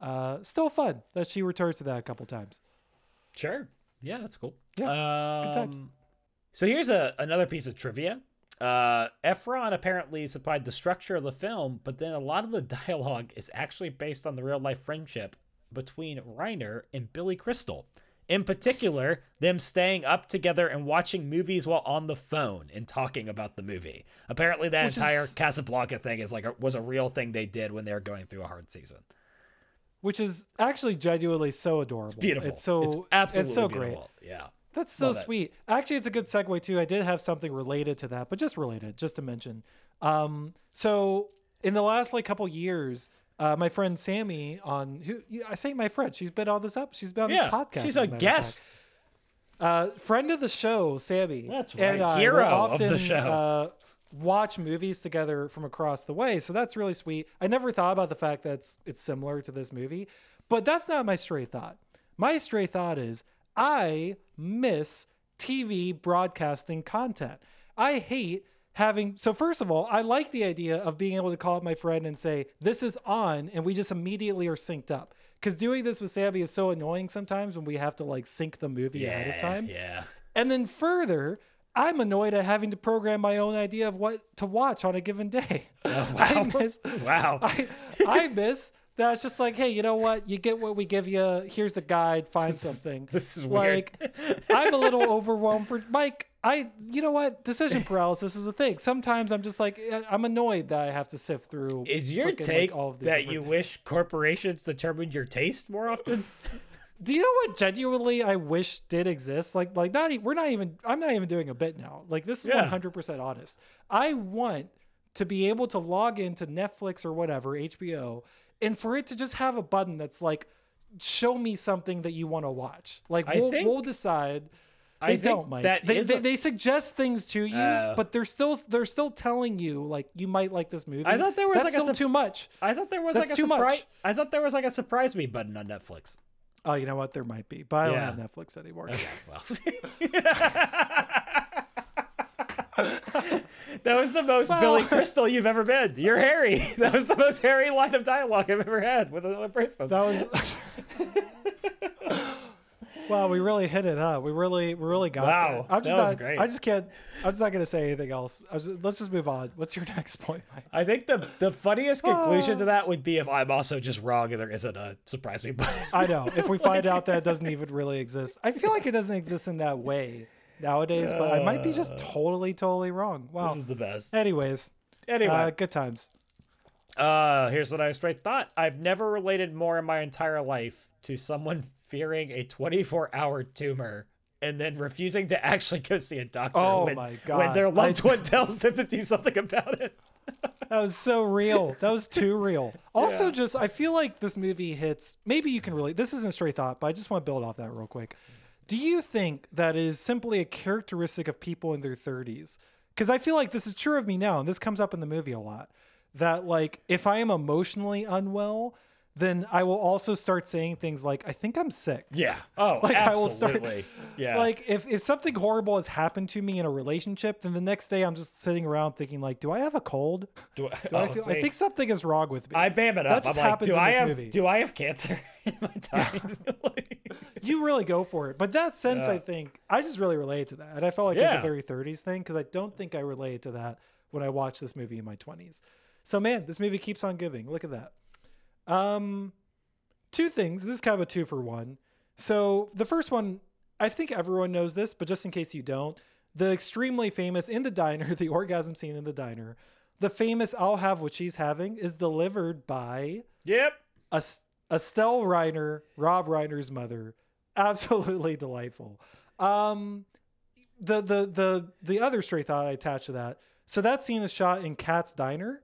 uh, still fun that she returns to that a couple times. Sure. Yeah, that's cool. Yeah, good times. Um, So here's a another piece of trivia. Uh, Ephron apparently supplied the structure of the film, but then a lot of the dialogue is actually based on the real life friendship between Reiner and Billy Crystal. In particular, them staying up together and watching movies while on the phone and talking about the movie. Apparently, that Which entire is- Casablanca thing is like a, was a real thing they did when they were going through a hard season. Which is actually genuinely so adorable. It's beautiful. It's so it's absolutely it's so great. beautiful. Yeah. That's so Love it. sweet. Actually, it's a good segue too. I did have something related to that, but just related, just to mention. Um, so in the last like couple years, uh, my friend Sammy on who I say my friend, she's been on this up, she's been on Yeah, this podcast. she's a guest. Uh, friend of the show, Sammy. That's and right. I Hero will of the often, show. Watch movies together from across the way, so that's really sweet. I never thought about the fact that it's, it's similar to this movie, but that's not my stray thought. My stray thought is I miss TV broadcasting content. I hate having so first of all, I like the idea of being able to call up my friend and say, This is on, and we just immediately are synced up. Because doing this with Sammy is so annoying sometimes when we have to like sync the movie ahead of time. Yeah. And then further, I'm annoyed at having to program my own idea of what to watch on a given day. I miss Wow. I, I miss that it's just like, hey, you know what? You get what we give you. Here's the guide. Find This is- something. this is weird. like I'm a little overwhelmed for Mike. I, you know what? Decision paralysis is a thing. Sometimes I'm just like, eh, I'm annoyed that I have to sift through. Is your frickin', like, take all of that you wish corporations determined your taste more often? Do you know what genuinely I wish did exist? Like, like not we're not even. I'm not even doing a bit now. Like this is Yeah. 100 percent honest. I want to be able to log into Netflix or whatever HBO, and for it to just have a button that's like, show me something that you want to watch. Like we'll, think- we'll decide. I They think don't, Mike. that they, they, a- they suggest things to you, Oh. but they're still they're still telling you like you might like this movie. I thought there was That's like a sup- too much. I thought there was That's like a too much. I thought there was like a surprise me button on Netflix. Oh, you know what? There might be, but I don't have Netflix anymore. Okay, well. that was the most Billy Crystal you've ever been. You're Harry. That was the most Harry line of dialogue I've ever had with another person. That was. Wow, we really hit it, huh? We really, we really got Wow, there. I'm just that was great. I just can't. I'm just not gonna say anything else. I was, let's just move on. What's your next point, Mike? I think the the funniest conclusion to that would be if I'm also just wrong and there isn't a surprise me button. I know. If we find out that it doesn't even really exist, I feel like it doesn't exist in that way nowadays. But I might be just totally, totally wrong. Wow. This is the best. Anyways. Anyway. uh, good times. Uh, here's what I straight thought. I've never related more in my entire life to someone fearing a 24 hour tumor and then refusing to actually go see a doctor Oh when, my when their loved I- one tells them to do something about it. That was so real. That was too real. Also, just I feel like this movie hits. Maybe you can relate. This isn't a straight thought, but I just want to build off that real quick. Do you think that is simply a characteristic of people in their 30s? Because I feel like this is true of me now, and this comes up in the movie a lot. That like if I am emotionally unwell, then I will also start saying things like, I think I'm sick. Yeah. Oh, like absolutely. I will start, yeah. Like if, if something horrible has happened to me in a relationship, then the next day I'm just sitting around thinking like, do I have a cold? Do I, do oh, I feel, I think something is wrong with me. I bam it up. That I'm like, do I have, movie. do I have cancer in my time? you really go for it. But that sense, yeah. I think I just really relate to that. And I felt like yeah. it's a very 30s thing because I don't think I related to that when I watched this movie in my 20s. So man, this movie keeps on giving. Look at that. Um, two things. This is kind of a two for one. So the first one, I think everyone knows this, but just in case you don't, the extremely famous in the diner, the orgasm scene in the diner, the famous "I'll have what she's having" is delivered by yep a Estelle Reiner, Rob Reiner's mother. Absolutely delightful. Um, the the the the other stray thought I attached to that. So that scene is shot in Katz's Diner.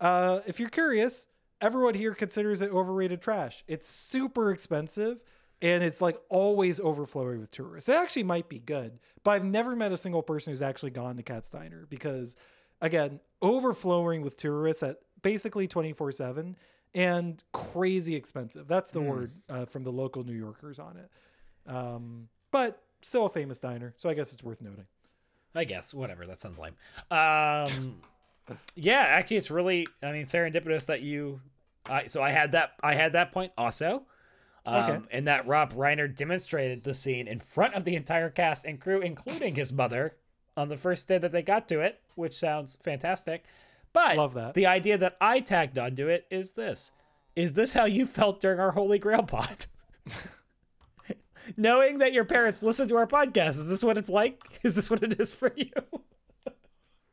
Uh, if you're curious, everyone here considers it overrated trash. It's super expensive and it's like always overflowing with tourists. It actually might be good, but I've never met a single person who's actually gone to Katz's Diner because, again, overflowing with tourists at basically 24 7 and crazy expensive. That's the mm. word uh, from the local New Yorkers on it. Um, but still a famous diner, so I guess it's worth noting. I guess whatever. That sounds lame. Um, yeah, actually, it's really I mean serendipitous that you. I so I had that I had that point also. Um, okay. And that Rob Reiner demonstrated the scene in front of the entire cast and crew, including his mother, on the first day that they got to it, which sounds fantastic. But Love that. the idea that I tagged onto it is this: Is this how you felt during our Holy Grail pod? Knowing that your parents listen to our podcast, is this what it's like? Is this what it is for you?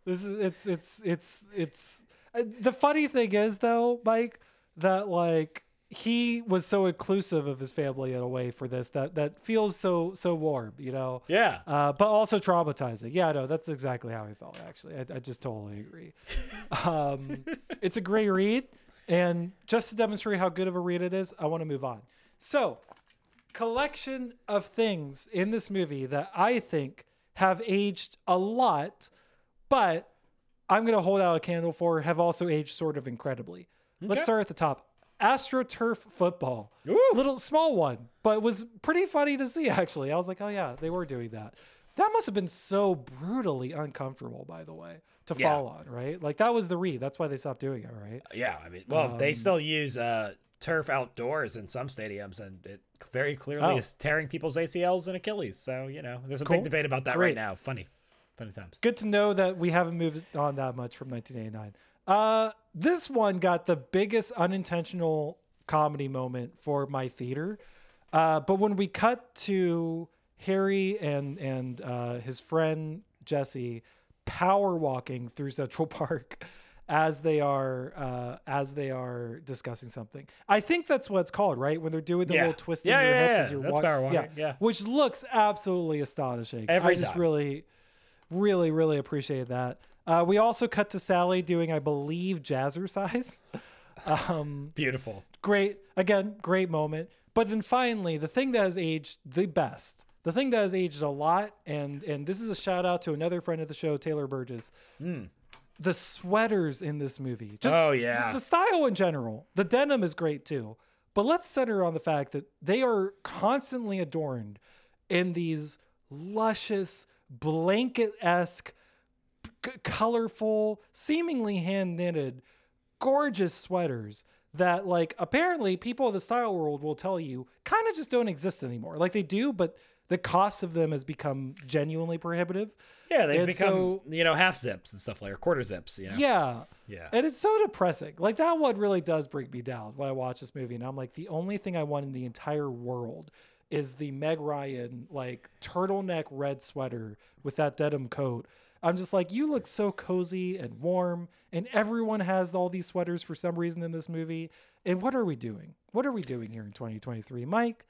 This is it's it's it's it's uh, the funny thing is though, Mike, that like he was so inclusive of his family in a way for this that that feels so so warm, you know. Yeah. Uh, but also traumatizing. Yeah, no, that's exactly how I felt. Actually, I, I just totally agree. um, it's a great read, and just to demonstrate how good of a read it is, I want to move on. So, collection of things in this movie that I think have aged a lot but I'm going to hold out a candle for have also aged sort of incredibly. Okay. Let's start at the top. AstroTurf football. Ooh. Little small one, but was pretty funny to see actually. I was like, "Oh yeah, they were doing that." That must have been so brutally uncomfortable by the way to yeah. fall on, right? Like that was the read. That's why they stopped doing it, right? Yeah, I mean, well, um, they still use uh, turf outdoors in some stadiums and it very clearly oh. is tearing people's ACLs and Achilles. So, you know, there's a cool. big debate about that Great. right now. Funny. Funny times. Good to know that we haven't moved on that much from 1989. Uh, this one got the biggest unintentional comedy moment for my theater. Uh, but when we cut to Harry and and uh, his friend Jesse power walking through Central Park as they are uh, as they are discussing something. I think that's what it's called, right? When they're doing the yeah. little twisting yeah, your yeah, hips yeah. as you're walking. Yeah. yeah, which looks absolutely astonishing. Every I just time. really Really, really appreciate that. Uh, we also cut to Sally doing, I believe, jazzercise. um, Beautiful. Great. Again, great moment. But then finally, the thing that has aged the best, the thing that has aged a lot, and and this is a shout out to another friend of the show, Taylor Burgess. Mm. The sweaters in this movie, just oh yeah, the, the style in general. The denim is great too, but let's center on the fact that they are constantly adorned in these luscious blanket esque, c- colorful, seemingly hand knitted, gorgeous sweaters that, like, apparently people of the style world will tell you kind of just don't exist anymore. Like they do, but the cost of them has become genuinely prohibitive. Yeah, they've and become so, you know half zips and stuff like or quarter zips. You know? Yeah, yeah, and it's so depressing. Like that one really does break me down when I watch this movie, and I'm like, the only thing I want in the entire world is the Meg Ryan like turtleneck red sweater with that denim coat. I'm just like, you look so cozy and warm, and everyone has all these sweaters for some reason in this movie. And what are we doing? What are we doing here in 2023, Mike?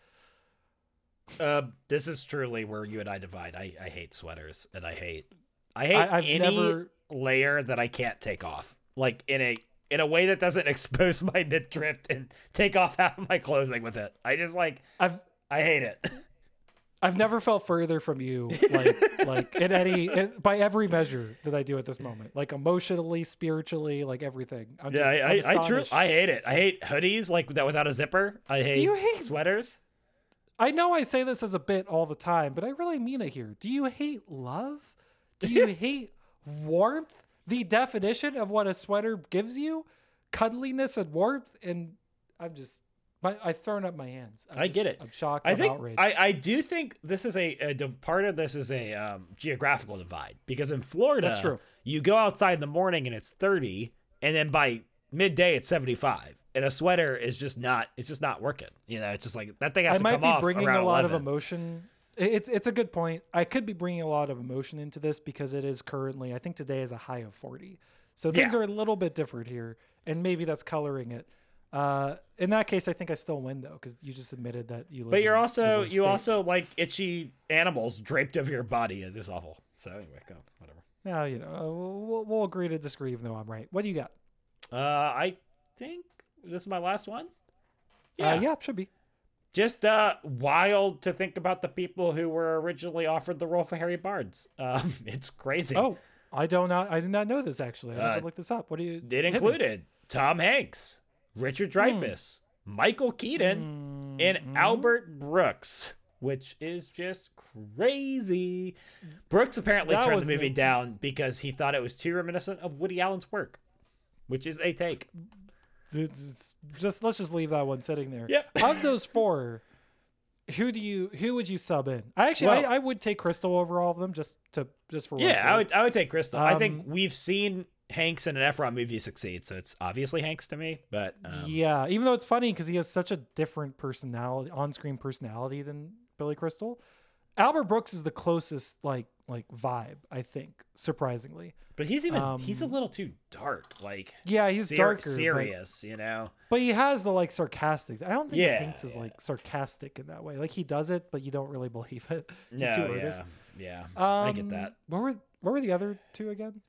Uh, this is truly where you and I divide. I, I hate sweaters, and I hate I hate I, any never... layer that I can't take off, like in a in a way that doesn't expose my midriff and take off half of my clothing with it. I just like I've I hate it. I've never felt further from you, like like in any in, by every measure that I do at this moment, like emotionally, spiritually, like everything. I'm yeah, just, I, I, I, true, I hate it. I hate hoodies like that without a zipper. I hate, do you hate sweaters. I know I say this as a bit all the time, but I really mean it here. Do you hate love? Do you hate warmth? The definition of what a sweater gives you, cuddliness and warmth, and I'm just my, I've thrown up my hands. I'm i just, get it. I'm shocked. I I'm think outraged. I, I do think this is a, a part of this is a um, geographical divide because in Florida, That's true. you go outside in the morning and it's 30, and then by midday it's 75, and a sweater is just not it's just not working. You know, it's just like that thing has I to might come be off bringing a lot 11. of emotion. It's it's a good point. I could be bringing a lot of emotion into this because it is currently. I think today is a high of 40, so things Yeah. are a little bit different here, and maybe that's coloring it. Uh, in that case, I think I still win though because you just admitted that you. Live But you're also you states. also like itchy animals draped over your body. It's awful. So anyway, go whatever. Now you know uh, we'll, we'll, agree to disagree even though I'm right. What do you got? Uh, I think this is my last one. Yeah, uh, yeah, should be. Just uh, wild to think about the people who were originally offered the role for Harry Burns. Um, it's crazy. Oh, I don't not I did not know this actually. I Uh, look this up. What do you? It hit me. included Tom Hanks, Richard Dreyfuss, Michael Keaton, and Mm-hmm. Albert Brooks, which is just crazy. Brooks apparently That turned the movie the- down because he thought it was too reminiscent of Woody Allen's work, which is a take. It's, it's just let's just leave that one sitting there. Yep. Of those four, who do you who would you sub in? I actually Well- I, I would take Crystal over all of them just to just for Yeah, I would I would take Crystal. I think Um, we've seen Hanks in an Ephron movie succeeds, so it's obviously Hanks to me. But um, yeah, even though it's funny because he has such a different personality, on-screen personality than Billy Crystal. Albert Brooks is the closest like like vibe, I think, surprisingly. but he's even he's a Um, little too dark. Like Yeah, he's darker, but- serious. You know. But he has the like sarcastic. I don't think Yeah, Hanks is like sarcastic in that way. Like he does it, but you don't really believe it. He's No, too yeah, yeah, Um, I get that. What were what were the other two again?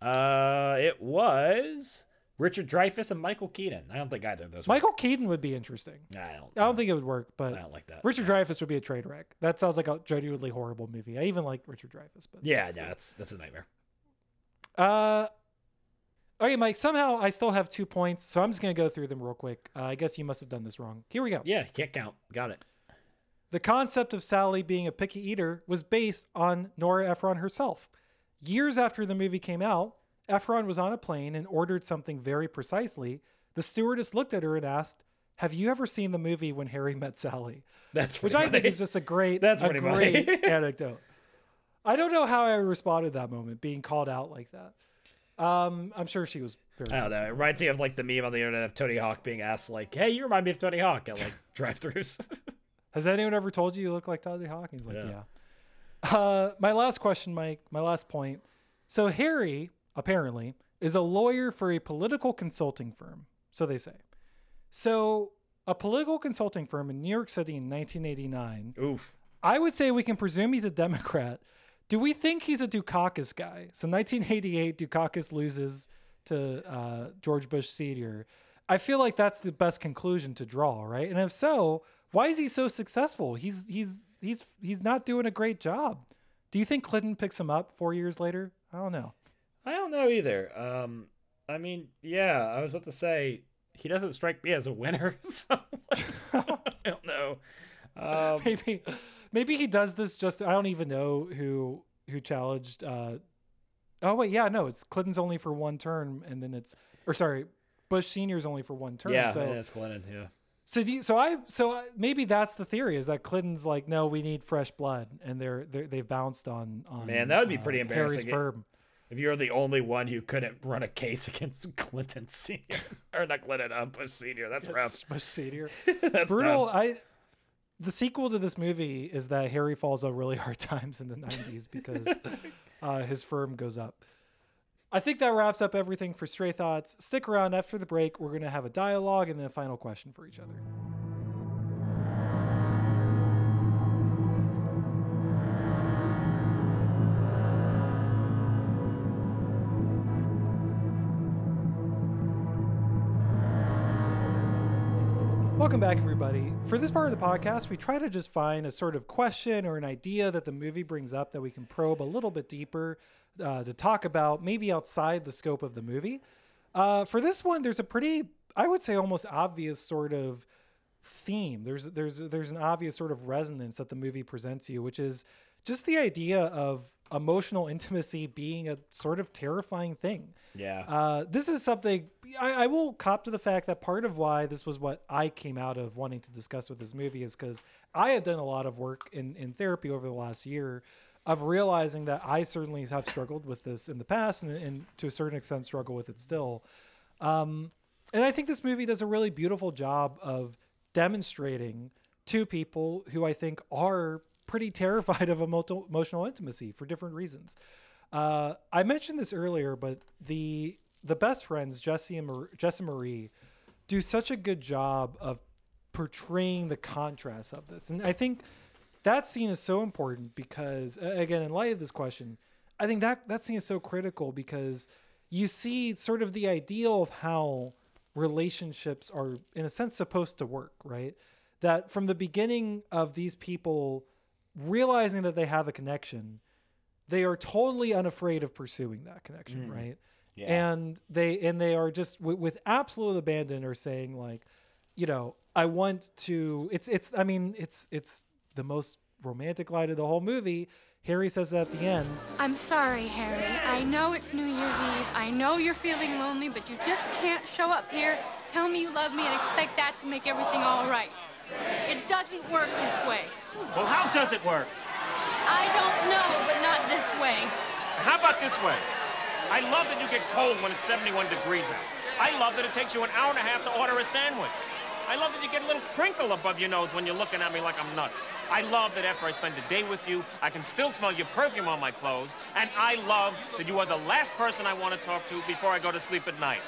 Uh, it was Richard Dreyfuss and Michael Keaton. I don't think either of those. Michael Keaton would be interesting. I don't. I don't think it would work, but I don't like that. Richard Dreyfuss would be a train wreck. That sounds like a genuinely horrible movie. I even like Richard Dreyfuss, but Yeah, no, that's that's a nightmare. Uh, okay, Mike. Somehow I still have two points, so I'm just gonna go through them real quick. Uh, I guess you must have done this wrong. Here we go. Yeah, can't count. Got it. The concept of Sally being a picky eater was based on Nora Ephron herself. Years after the movie came out, Ephron was on a plane and ordered something very precisely. The stewardess looked at her and asked, "Have you ever seen the movie When Harry Met Sally?" That's Which pretty I think is just a great, That's a great anecdote. I don't know how I responded that moment, being called out like that. Um, I'm sure she was very. I don't know. It reminds me of like the meme on the internet of Tony Hawk being asked like, "Hey, you remind me of Tony Hawk at like drive-throughs." Has anyone ever told you you look like Tony Hawk? He's like, Yeah. yeah. Uh, my last question, Mike. My last point. So Harry apparently is a lawyer for a political consulting firm. So they say. So a political consulting firm in New York City in 1989. Oof. I would say we can presume he's a Democrat. Do we think he's a Dukakis guy? So 1988, Dukakis loses to uh, George Bush Sr. I feel like that's the best conclusion to draw, right? And if so, why is he so successful? He's he's he's he's not doing a great job. Do you think Clinton picks him up four years later? I don't know. I don't know either. Um, I mean, yeah, I was about to say he doesn't strike me as a winner, so I don't know. Um, maybe maybe he does this just I don't even know who who challenged uh Oh wait, yeah, no, it's Clinton's only for one term and then it's or sorry, Bush senior's only for one term. yeah, so yeah, it's Clinton. Yeah. So do you, so I so maybe that's the theory is that Clinton's like no, we need fresh blood and they're, they're they've bounced on on Man, that would be uh, pretty Harry's embarrassing. firm. If you're the only one who couldn't run a case against Clinton Senior or not Clinton, uh, Bush Senior, that's rough. Bush senior. That's Brutal. tough. I the sequel to this movie is that Harry falls on really hard times in the 90s because uh, his firm goes up. I think that wraps up everything for Stray Thoughts. Stick around after the break. We're going to have a dialogue and then a final question for each other. Welcome back, everybody. For this part of the podcast, we try to just find a sort of question or an idea that the movie brings up that we can probe a little bit deeper uh, to talk about, maybe outside the scope of the movie. Uh, for this one, there's a pretty, I would say, almost obvious sort of theme. There's there's there's an obvious sort of resonance that the movie presents you, which is just the idea of emotional intimacy being a sort of terrifying thing. Yeah. Uh, this is something I, I, will cop to the fact that part of why this was what I came out of wanting to discuss with this movie is because I have done a lot of work in, in therapy over the last year of realizing that I certainly have struggled with this in the past and, and to a certain extent struggle with it still. Um, and I think this movie does a really beautiful job of demonstrating to people who I think are pretty terrified of emotional intimacy for different reasons. Uh, I mentioned this earlier, but the the best friends Jesse and Mar- Jess and Marie do such a good job of portraying the contrast of this, and I think that scene is so important because again, in light of this question, I think that that scene is so critical because you see sort of the ideal of how relationships are in a sense supposed to work, right? That from the beginning of these people realizing that they have a connection, they are totally unafraid of pursuing that connection, mm. right? Yeah. And they and they are just w- with absolute abandon are saying like, you know, I want to. It's it's. I mean, it's it's the most romantic line of the whole movie. Harry says at the end, I'm sorry, Harry. I know it's New Year's Eve. I know you're feeling lonely, but you just can't show up here, tell me you love me, and expect that to make everything all right. It doesn't work this way. Well, how does it work? I don't know, but not this way. How about this way? I love that you get cold when it's 71 degrees out. I love that it takes you an hour and a half to order a sandwich. I love that you get a little crinkle above your nose when you're looking at me like I'm nuts. I love that after I spend a day with you, I can still smell your perfume on my clothes. And I love that you are the last person I want to talk to before I go to sleep at night.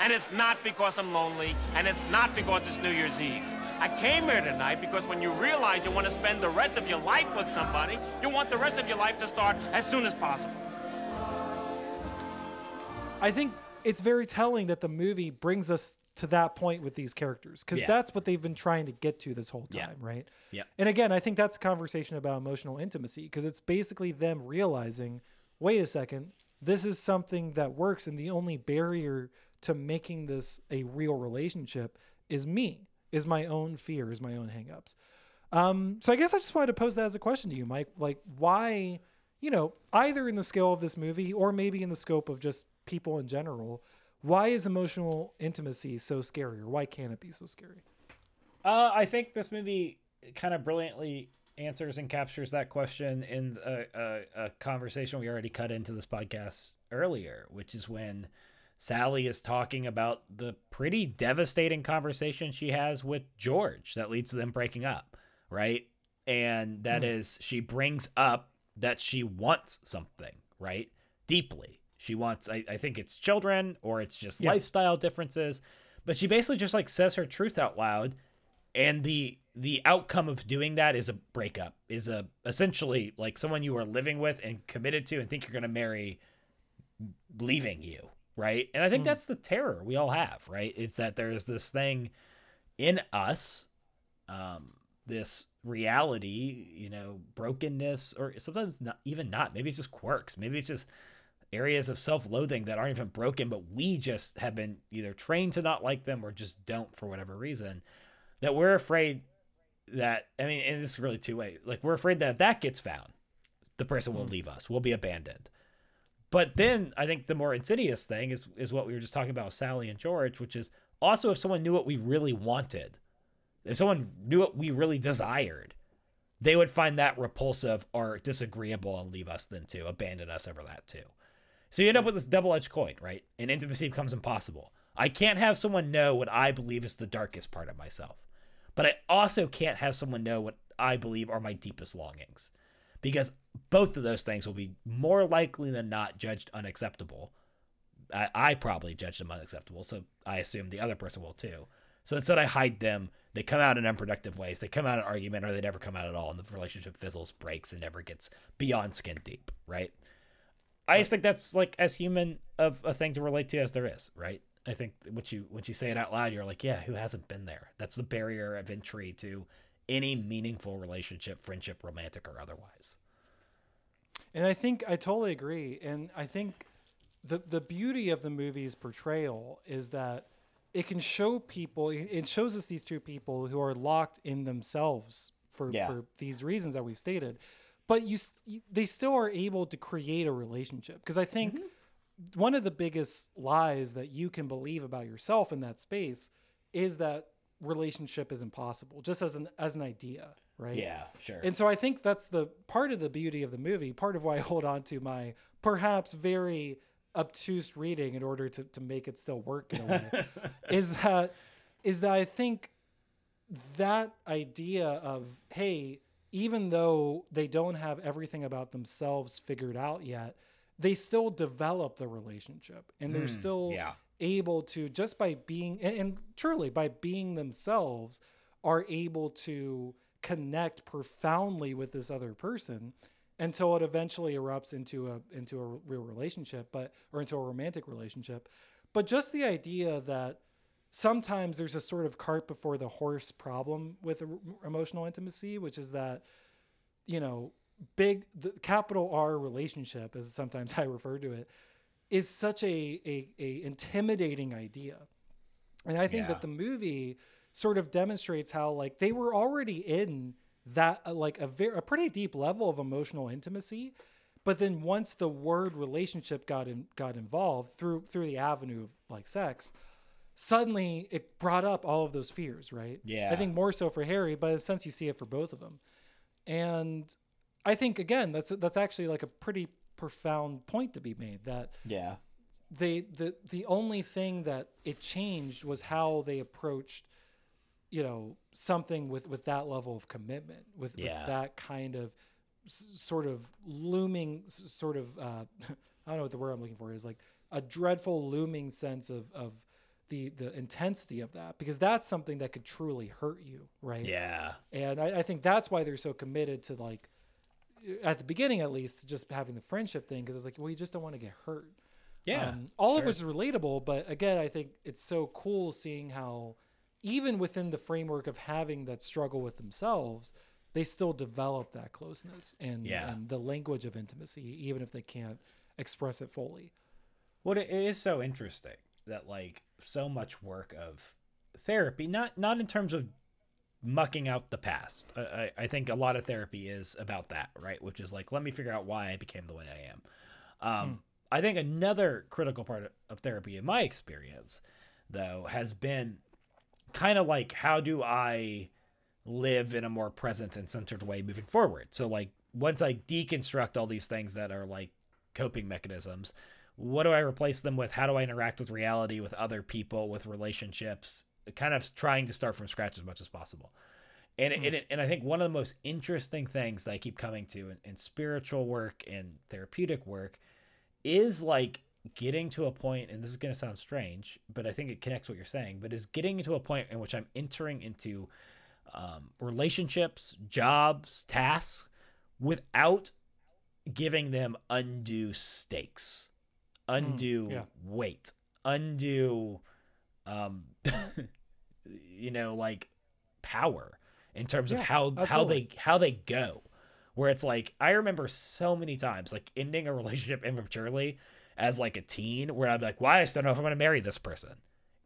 And it's not because I'm lonely, and it's not because it's New Year's Eve. I came here tonight because when you realize you want to spend the rest of your life with somebody, you want the rest of your life to start as soon as possible. I think it's very telling that the movie brings us to that point with these characters because yeah. that's what they've been trying to get to this whole time, yeah. right? Yeah. And again, I think that's a conversation about emotional intimacy because it's basically them realizing, wait a second, this is something that works, and the only barrier to making this a real relationship is me is my own fear, is my own hangups. Um, so I guess I just wanted to pose that as a question to you, Mike. Like, why, you know, either in the scale of this movie or maybe in the scope of just people in general, why is emotional intimacy so scary, or why can it be so scary? Uh, I think this movie kind of brilliantly answers and captures that question in a, a, a conversation we already cut into this podcast earlier, which is when Sally is talking about the pretty devastating conversation she has with George that leads to them breaking up, right? And that mm. is, she brings up that she wants something, right? Deeply. She wants, I, I think it's children or it's just yeah. lifestyle differences, but she basically just like says her truth out loud. And the the outcome of doing that is a breakup, is a essentially like someone you are living with and committed to and think you're gonna marry leaving you right? And I think mm. that's the terror we all have, right? It's that there's this thing in us, um, this reality, you know, brokenness, or sometimes not even not. Maybe it's just quirks. Maybe it's just areas of self-loathing that aren't even broken, but we just have been either trained to not like them or just don't for whatever reason. That we're afraid that I mean, and this is really two way. Like we're afraid that if that gets found, the person will mm. leave us. We'll be abandoned. But then I think the more insidious thing is is what we were just talking about, Sally and George, which is also if someone knew what we really wanted, if someone knew what we really desired, they would find that repulsive or disagreeable and leave us then too, abandon us over that too. So you end up with this double edged coin, right? And intimacy becomes impossible. I can't have someone know what I believe is the darkest part of myself, but I also can't have someone know what I believe are my deepest longings because both of those things will be more likely than not judged unacceptable. I, I probably judge them unacceptable, so I assume the other person will too. So instead, I hide them. They come out in unproductive ways. They come out in argument, or they never come out at all, and the relationship fizzles, breaks, and never gets beyond skin deep. Right? I just think that's like as human of a thing to relate to as there is. Right? I think once you once you say it out loud, you're like, yeah, who hasn't been there? That's the barrier of entry to any meaningful relationship, friendship, romantic or otherwise. And I think I totally agree. And I think the the beauty of the movie's portrayal is that it can show people it shows us these two people who are locked in themselves for, yeah. for these reasons that we've stated but you they still are able to create a relationship because i think mm-hmm. one of the biggest lies that you can believe about yourself in that space is that relationship is impossible just as an as an idea right yeah sure and so i think that's the part of the beauty of the movie part of why i hold on to my perhaps very obtuse reading in order to, to make it still work in a way is that is that I think that idea of hey, even though they don't have everything about themselves figured out yet, they still develop the relationship and they're mm, still yeah. able to just by being and, and truly by being themselves are able to connect profoundly with this other person until it eventually erupts into a into a real relationship but or into a romantic relationship but just the idea that sometimes there's a sort of cart before the horse problem with emotional intimacy which is that you know big the capital R relationship as sometimes I refer to it is such a a, a intimidating idea and I think yeah. that the movie sort of demonstrates how like they were already in that uh, like a very a pretty deep level of emotional intimacy but then once the word relationship got in, got involved through through the avenue of like sex suddenly it brought up all of those fears right? Yeah i think more so for harry but in a sense you see it for both of them. And i think again that's that's actually like a pretty profound point to be made that yeah. they the the only thing that it changed was how they approached you know something with with that level of commitment with, yeah. with that kind of s- sort of looming s- sort of uh, I don't know what the word I'm looking for is like a dreadful looming sense of of the the intensity of that because that's something that could truly hurt you right yeah and I, I think that's why they're so committed to like at the beginning at least just having the friendship thing because it's like well you just don't want to get hurt yeah um, all sure. of which is relatable but again I think it's so cool seeing how even within the framework of having that struggle with themselves, they still develop that closeness and, yeah. and the language of intimacy, even if they can't express it fully. What it is so interesting that like so much work of therapy, not not in terms of mucking out the past. I, I think a lot of therapy is about that, right? Which is like, let me figure out why I became the way I am. Um, hmm. I think another critical part of therapy, in my experience, though, has been kind of like how do I live in a more present and centered way moving forward. So like once I deconstruct all these things that are like coping mechanisms, what do I replace them with? How do I interact with reality, with other people, with relationships? Kind of trying to start from scratch as much as possible. And, mm. and, and I think one of the most interesting things that I keep coming to in, in spiritual work and therapeutic work is like getting to a point, and this is going to sound strange, but I think it connects what you're saying, but is getting to a point in which I'm entering into um, relationships, jobs, tasks without giving them undue stakes, undue mm, yeah. weight, undue, um, you know, like power in terms yeah, of how absolutely. how they how they go. Where it's like I remember so many times like ending a relationship immaturely as like a teen where I'm like, why I still don't know if I'm gonna marry this person.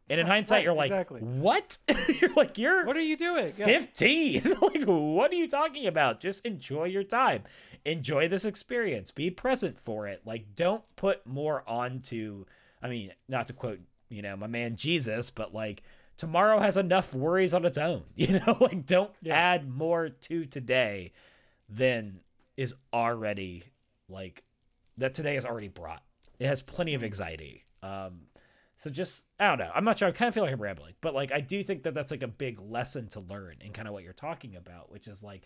And in hindsight, right, you're like, exactly. what? you're like, you're what are you doing? 15. Yeah. like, what are you talking about? Just enjoy your time. Enjoy this experience. Be present for it. Like, don't put more onto, I mean, not to quote, you know, my man Jesus, but like, tomorrow has enough worries on its own. You know, like, don't yeah. add more to today than is already, like, that today is already brought. It has plenty of anxiety. Um, so just I don't know. I'm not sure. I kind of feel like I'm rambling, but like I do think that that's like a big lesson to learn in kind of what you're talking about, which is like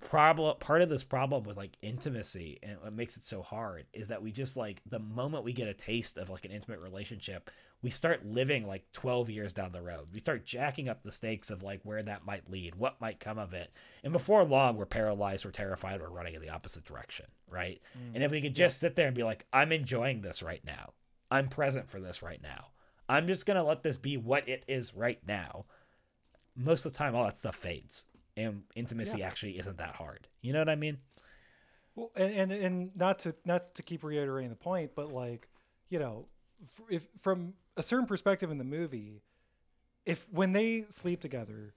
problem part of this problem with like intimacy and what makes it so hard is that we just like the moment we get a taste of like an intimate relationship we start living like 12 years down the road we start jacking up the stakes of like where that might lead what might come of it and before long we're paralyzed we're terrified we're running in the opposite direction right mm, and if we could just yeah. sit there and be like i'm enjoying this right now i'm present for this right now I'm just gonna let this be what it is right now. Most of the time, all that stuff fades, and intimacy yeah. actually isn't that hard. You know what I mean? Well, and, and and not to not to keep reiterating the point, but like, you know, if from a certain perspective in the movie, if when they sleep together,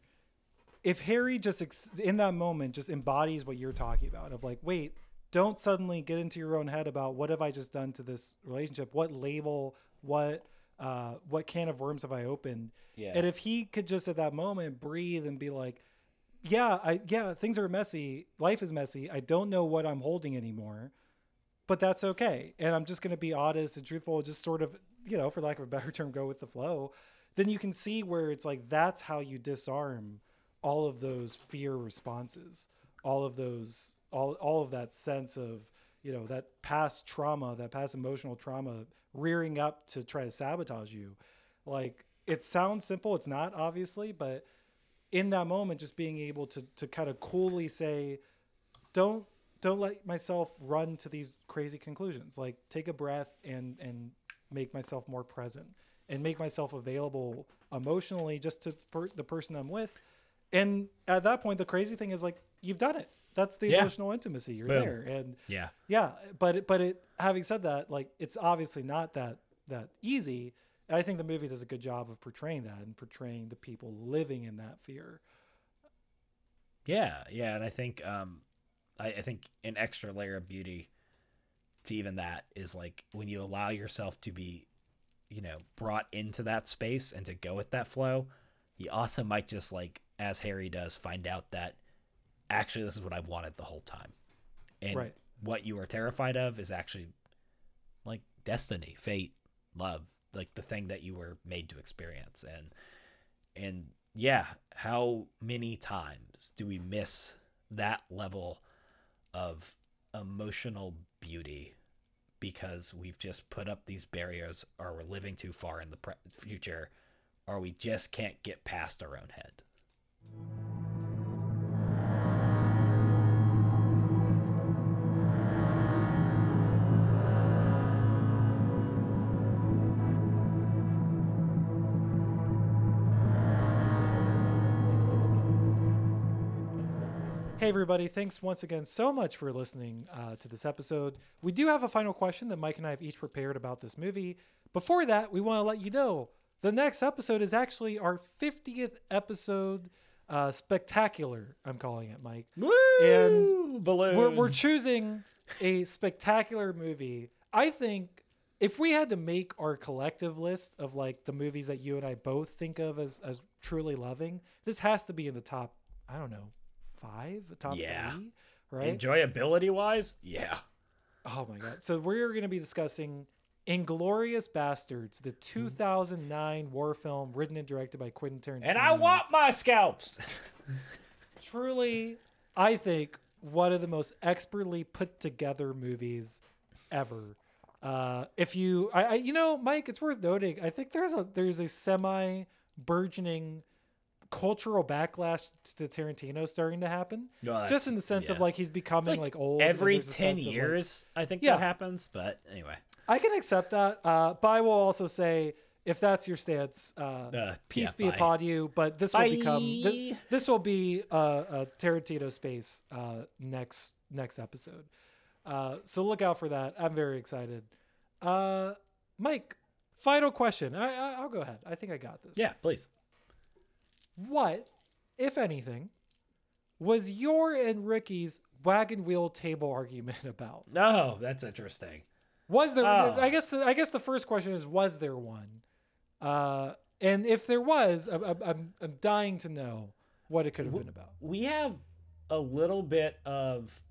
if Harry just ex- in that moment just embodies what you're talking about of like, wait, don't suddenly get into your own head about what have I just done to this relationship? What label? What uh, what can of worms have I opened? Yeah. And if he could just at that moment breathe and be like, yeah, I yeah, things are messy. Life is messy. I don't know what I'm holding anymore, but that's okay. And I'm just going to be honest and truthful, just sort of, you know, for lack of a better term, go with the flow. Then you can see where it's like that's how you disarm all of those fear responses, all of those all all of that sense of you know that past trauma that past emotional trauma rearing up to try to sabotage you. Like it sounds simple it's not obviously but in that moment just being able to to kind of coolly say don't don't let myself run to these crazy conclusions. Like take a breath and and make myself more present and make myself available emotionally just to for the person I'm with. And at that point the crazy thing is like you've done it that's the yeah. emotional intimacy. You're Boom. there, and yeah, yeah. But it, but it. Having said that, like it's obviously not that that easy. I think the movie does a good job of portraying that and portraying the people living in that fear. Yeah, yeah, and I think um, I, I think an extra layer of beauty to even that is like when you allow yourself to be, you know, brought into that space and to go with that flow. You also might just like, as Harry does, find out that actually this is what I've wanted the whole time. And right. what you are terrified of is actually like destiny, fate, love, like the thing that you were made to experience. And and yeah, how many times do we miss that level of emotional beauty because we've just put up these barriers or we're living too far in the pre- future or we just can't get past our own head. Hey, everybody. Thanks once again so much for listening uh, to this episode. We do have a final question that Mike and I have each prepared about this movie. Before that, we want to let you know the next episode is actually our 50th episode uh, spectacular, I'm calling it, Mike. Woo! And Balloons. We're, we're choosing a spectacular movie. I think if we had to make our collective list of like the movies that you and I both think of as, as truly loving, this has to be in the top, I don't know, five, top yeah. three, right? Enjoyability wise, yeah. Oh my god! So we're going to be discussing Inglourious Basterds, the 2009 war film written and directed by Quentin Tarantino. And I want my scalps. Truly, I think one of the most expertly put together movies ever. Uh, if you, I, I, you know, Mike, it's worth noting. I think there's a there's a semi burgeoning cultural backlash to Tarantino starting to happen. No, just in the sense yeah. of like he's becoming like, like, old. Every ten years, like, I think yeah. that happens. But anyway, I can accept that. Uh, but I will also say, if that's your stance, uh, uh, peace yeah, be bye. upon you. But this will bye. become this, this, will be a, a Tarantino space uh, next next episode. Uh, so look out for that. I'm very excited. Uh, Mike, final question. I, I I'll go ahead. I think I got this. Yeah, please. What, if anything, was your and Ricky's wagon wheel table argument about? No, oh, that's interesting. Was there? Oh. I guess. I guess the first question is: Was there one? Uh, and if there was, I'm, I'm, I'm dying to know what it could have been about. We have a little bit of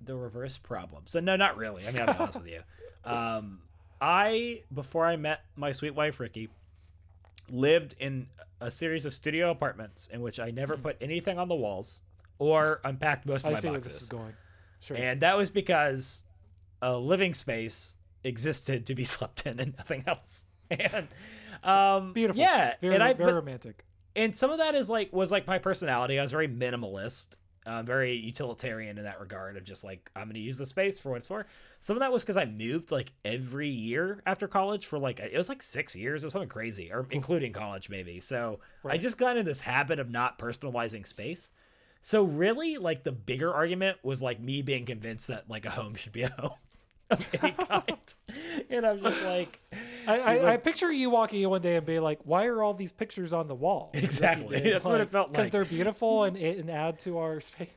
the reverse problem. So no, not really. I mean, I'll be honest with you. Um, I before I met my sweet wife Ricky, lived in a series of studio apartments in which I never mm. put anything on the walls or unpacked most of I my see boxes. Where this is going. Sure. And that was because a living space existed to be slept in and nothing else. And um, beautiful, yeah, very, and I, very but, romantic. And some of that is like was like my personality. I was very minimalist. Uh, very utilitarian in that regard of just like I'm going to use the space for what it's for. Some of that was because I moved like every year after college for like it was like six years or something crazy, or including college maybe. So right. I just got into this habit of not personalizing space. So really, like the bigger argument was like me being convinced that like a home should be a home of any kind. and I'm just like, I, I, like, I, picture you walking in one day and being like, "Why are all these pictures on the wall?" Exactly. That's like, what it felt like. Because they're beautiful and and add to our space.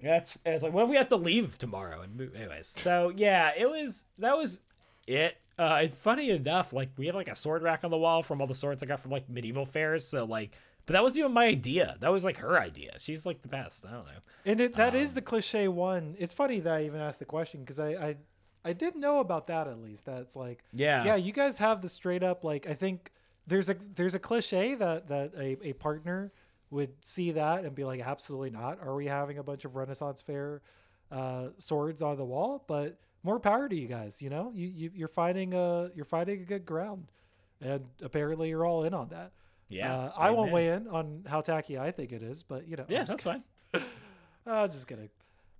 That's it's like, what if we have to leave tomorrow and move? Anyways, so yeah, it was that was it. Uh, and funny enough, like we had like a sword rack on the wall from all the swords I got from like medieval fairs. So like but that wasn't even my idea. That was like her idea. She's like the best. I don't know. And it, that um, is the cliche one. It's funny that I even asked the question because I, I I did know about that at least. That's like yeah yeah. You guys have the straight up like I think there's a there's a cliche that that a, a partner would see that and be like absolutely not. Are we having a bunch of Renaissance fair uh, swords on the wall? But more power to you guys. You know you, you you're finding a you're finding a good ground, and apparently you're all in on that. Yeah, uh, I won't weigh in on how tacky I think it is, but you know, yeah, that's kidding. fine. uh, just kidding.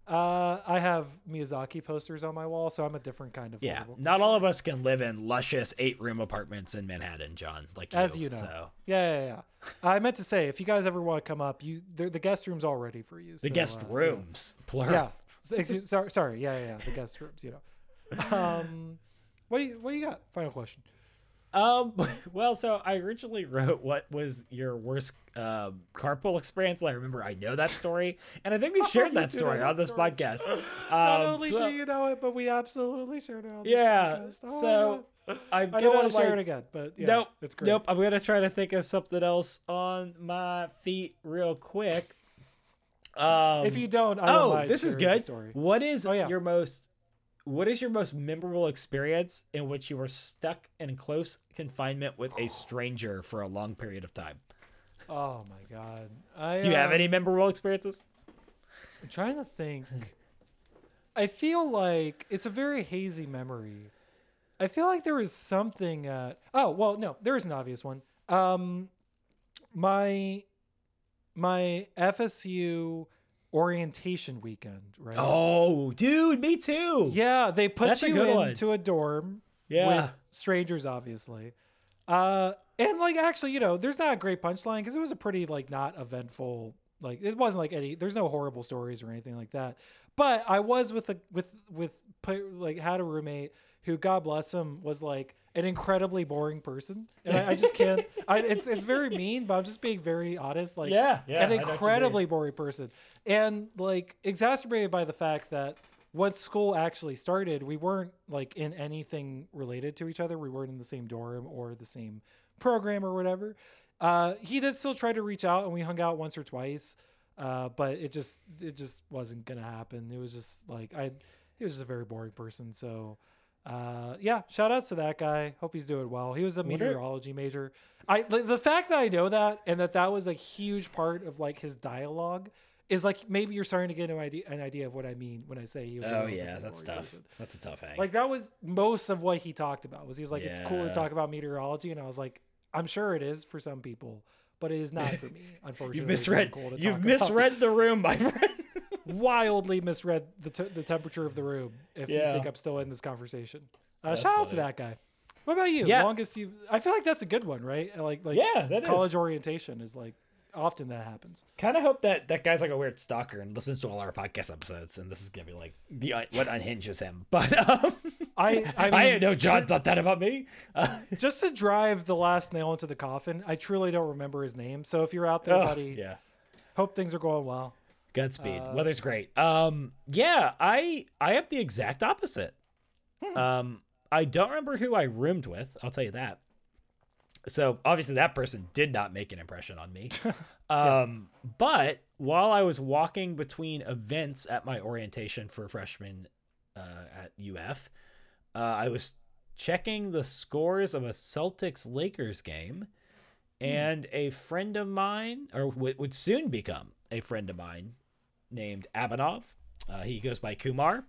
Uh, I have Miyazaki posters on my wall, so I'm a different kind of. Yeah, not all of us can live in luscious eight room apartments in Manhattan, John. Like you, as you know. So. Yeah, yeah, yeah. I meant to say, if you guys ever want to come up, you the guest room's all ready for you. The guest uh, rooms, plural. Yeah. sorry, sorry. Yeah, yeah, yeah. The guest rooms. You know. Um, what do you what do you got? Final question. Um, well, so I originally wrote what was your worst uh, carpool experience. I remember I know that story, and I think we shared that story on this story. podcast. Not um, only so, do you know it, but we absolutely shared it on this yeah, podcast. Oh, so I'm I don't want to like, share it again, but yeah, nope, it's great. Nope, I'm gonna try to think of something else on my feet real quick. Um, if you don't, I oh, this is good. What is oh, yeah. your most what is your most memorable experience in which you were stuck in close confinement with a stranger for a long period of time? Oh my god. I, Do you um, have any memorable experiences? I'm trying to think. I feel like it's a very hazy memory. I feel like there was something at Oh, well, no, there is an obvious one. Um my my FSU orientation weekend, right? Oh, dude, me too. Yeah, they put That's you a into one. a dorm yeah. with strangers, obviously. Uh, and like actually, you know, there's not a great punchline because it was a pretty like not eventful. Like it wasn't like any. There's no horrible stories or anything like that. But I was with a with with like had a roommate who, God bless him, was like an incredibly boring person, and I, I just can't. I, it's it's very mean, but I'm just being very honest. Like, yeah, yeah, an incredibly boring person, and like exacerbated by the fact that once school actually started, we weren't like in anything related to each other. We weren't in the same dorm or the same program or whatever. Uh, he did still try to reach out, and we hung out once or twice. Uh, but it just it just wasn't gonna happen. It was just like I, he was just a very boring person. So uh, yeah, shout outs to that guy. Hope he's doing well. He was a meteorology major. I the fact that I know that and that that was a huge part of like his dialogue is like maybe you're starting to get an idea an idea of what I mean when I say he was. Oh yeah, that's tough. That's a tough hang. Like that was most of what he talked about. Was he was like yeah. it's cool to talk about meteorology, and I was like, I'm sure it is for some people, but it is not for me. Unfortunately, you've misread. Cool you've misread about. the room, my friend wildly misread the, t- the temperature of the room if yeah. you think I'm still in this conversation. Uh, shout out to that guy. What about you? Yeah. Longest you I feel like that's a good one, right? Like like yeah, that college is. orientation is like often that happens. Kind of hope that that guy's like a weird stalker and listens to all our podcast episodes, and this is gonna be like the what unhinges him. But um, I I, mean, I didn't know John thought that about me. Uh, just to drive the last nail into the coffin, I truly don't remember his name. So if you're out there, oh, buddy, yeah, hope things are going well. Godspeed. Uh, Weather's great. Um, yeah, I I have the exact opposite. Hmm. Um, I don't remember who I roomed with. I'll tell you that. So obviously that person did not make an impression on me. um, yeah. but while I was walking between events at my orientation for freshmen uh, at UF, uh, I was checking the scores of a Celtics Lakers game, hmm. and a friend of mine, or w- would soon become a friend of mine, named Abanov. Uh, he goes by Kumar.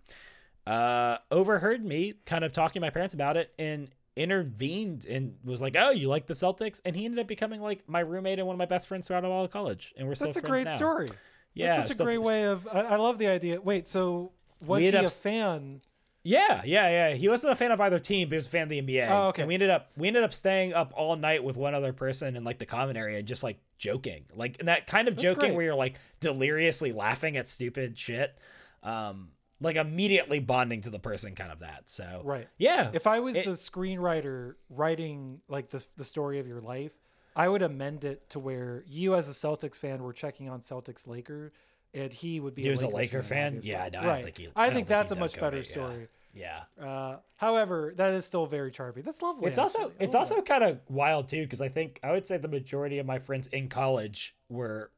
Uh, overheard me kind of talking to my parents about it and intervened and was like, "Oh, you like the Celtics?" And he ended up becoming like my roommate and one of my best friends throughout all of college, and we're still That's a great now. story. Yeah, That's such a great way of. I, I love the idea. Wait, so was he ended a up- fan? Yeah, yeah, yeah. He wasn't a fan of either team, but he was a fan of the NBA. Oh, okay. And we ended up we ended up staying up all night with one other person in like the common area and just like joking. Like that kind of That's joking great. where you're like deliriously laughing at stupid shit. Um like immediately bonding to the person kind of that. So Right. Yeah. If I was It- the screenwriter writing like the the story of your life, I would amend it to where you as a Celtics fan were checking on Celtics Laker, and he would be. He a was a Laker fan? obviously. Yeah, no, I right. think he- I I think that's a much better yeah. story. Yeah. Uh, however, that is still very charming. That's lovely. It's also actually. I it's also kind of wild too because I think I would say the majority of my friends in college were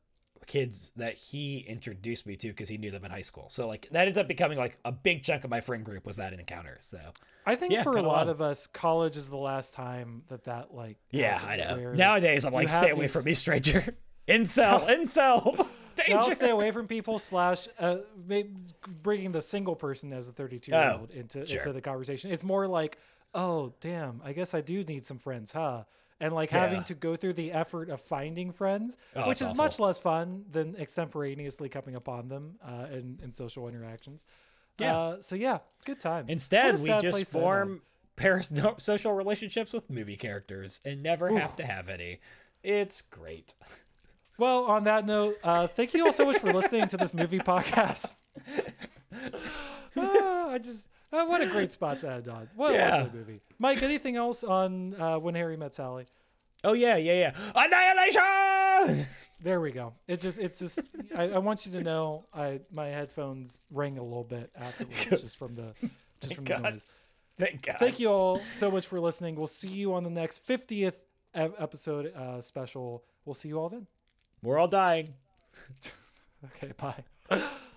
kids that he introduced me to because he knew them in high school. So like that ends up becoming like a big chunk of my friend group was that encounter. So I think yeah, for a lot wild. of us, college is the last time that that like. yeah, I know. Nowadays I'm like stay away these- from me, stranger. Incel, incel, Now danger. stay away from people. Slash, uh, bringing the single person as a 32 year old Oh, into sure. into the conversation. It's more like, oh damn, I guess I do need some friends, huh? And like Yeah. having to go through the effort of finding friends, Oh, which is it's much less fun than extemporaneously coming upon them uh, in in social interactions. Yeah. Uh, so yeah, good times. Instead, we just form parasocial relationships with movie characters and never have to have any. It's great. Well, on that note, uh, thank you all so much for listening to this movie podcast. Ah, I just, uh, what a great spot to end on. What a Yeah. lovely movie. Mike, anything else on uh, When Harry Met Sally? Oh yeah, yeah, yeah. Annihilation. There we go. It's just, it's just. I, I want you to know, I my headphones rang a little bit afterwards, just from the, just from God. the noise. Thank God. Thank you all so much for listening. We'll see you on the next fiftieth episode uh, special. We'll see you all then. We're all dying. Okay, bye.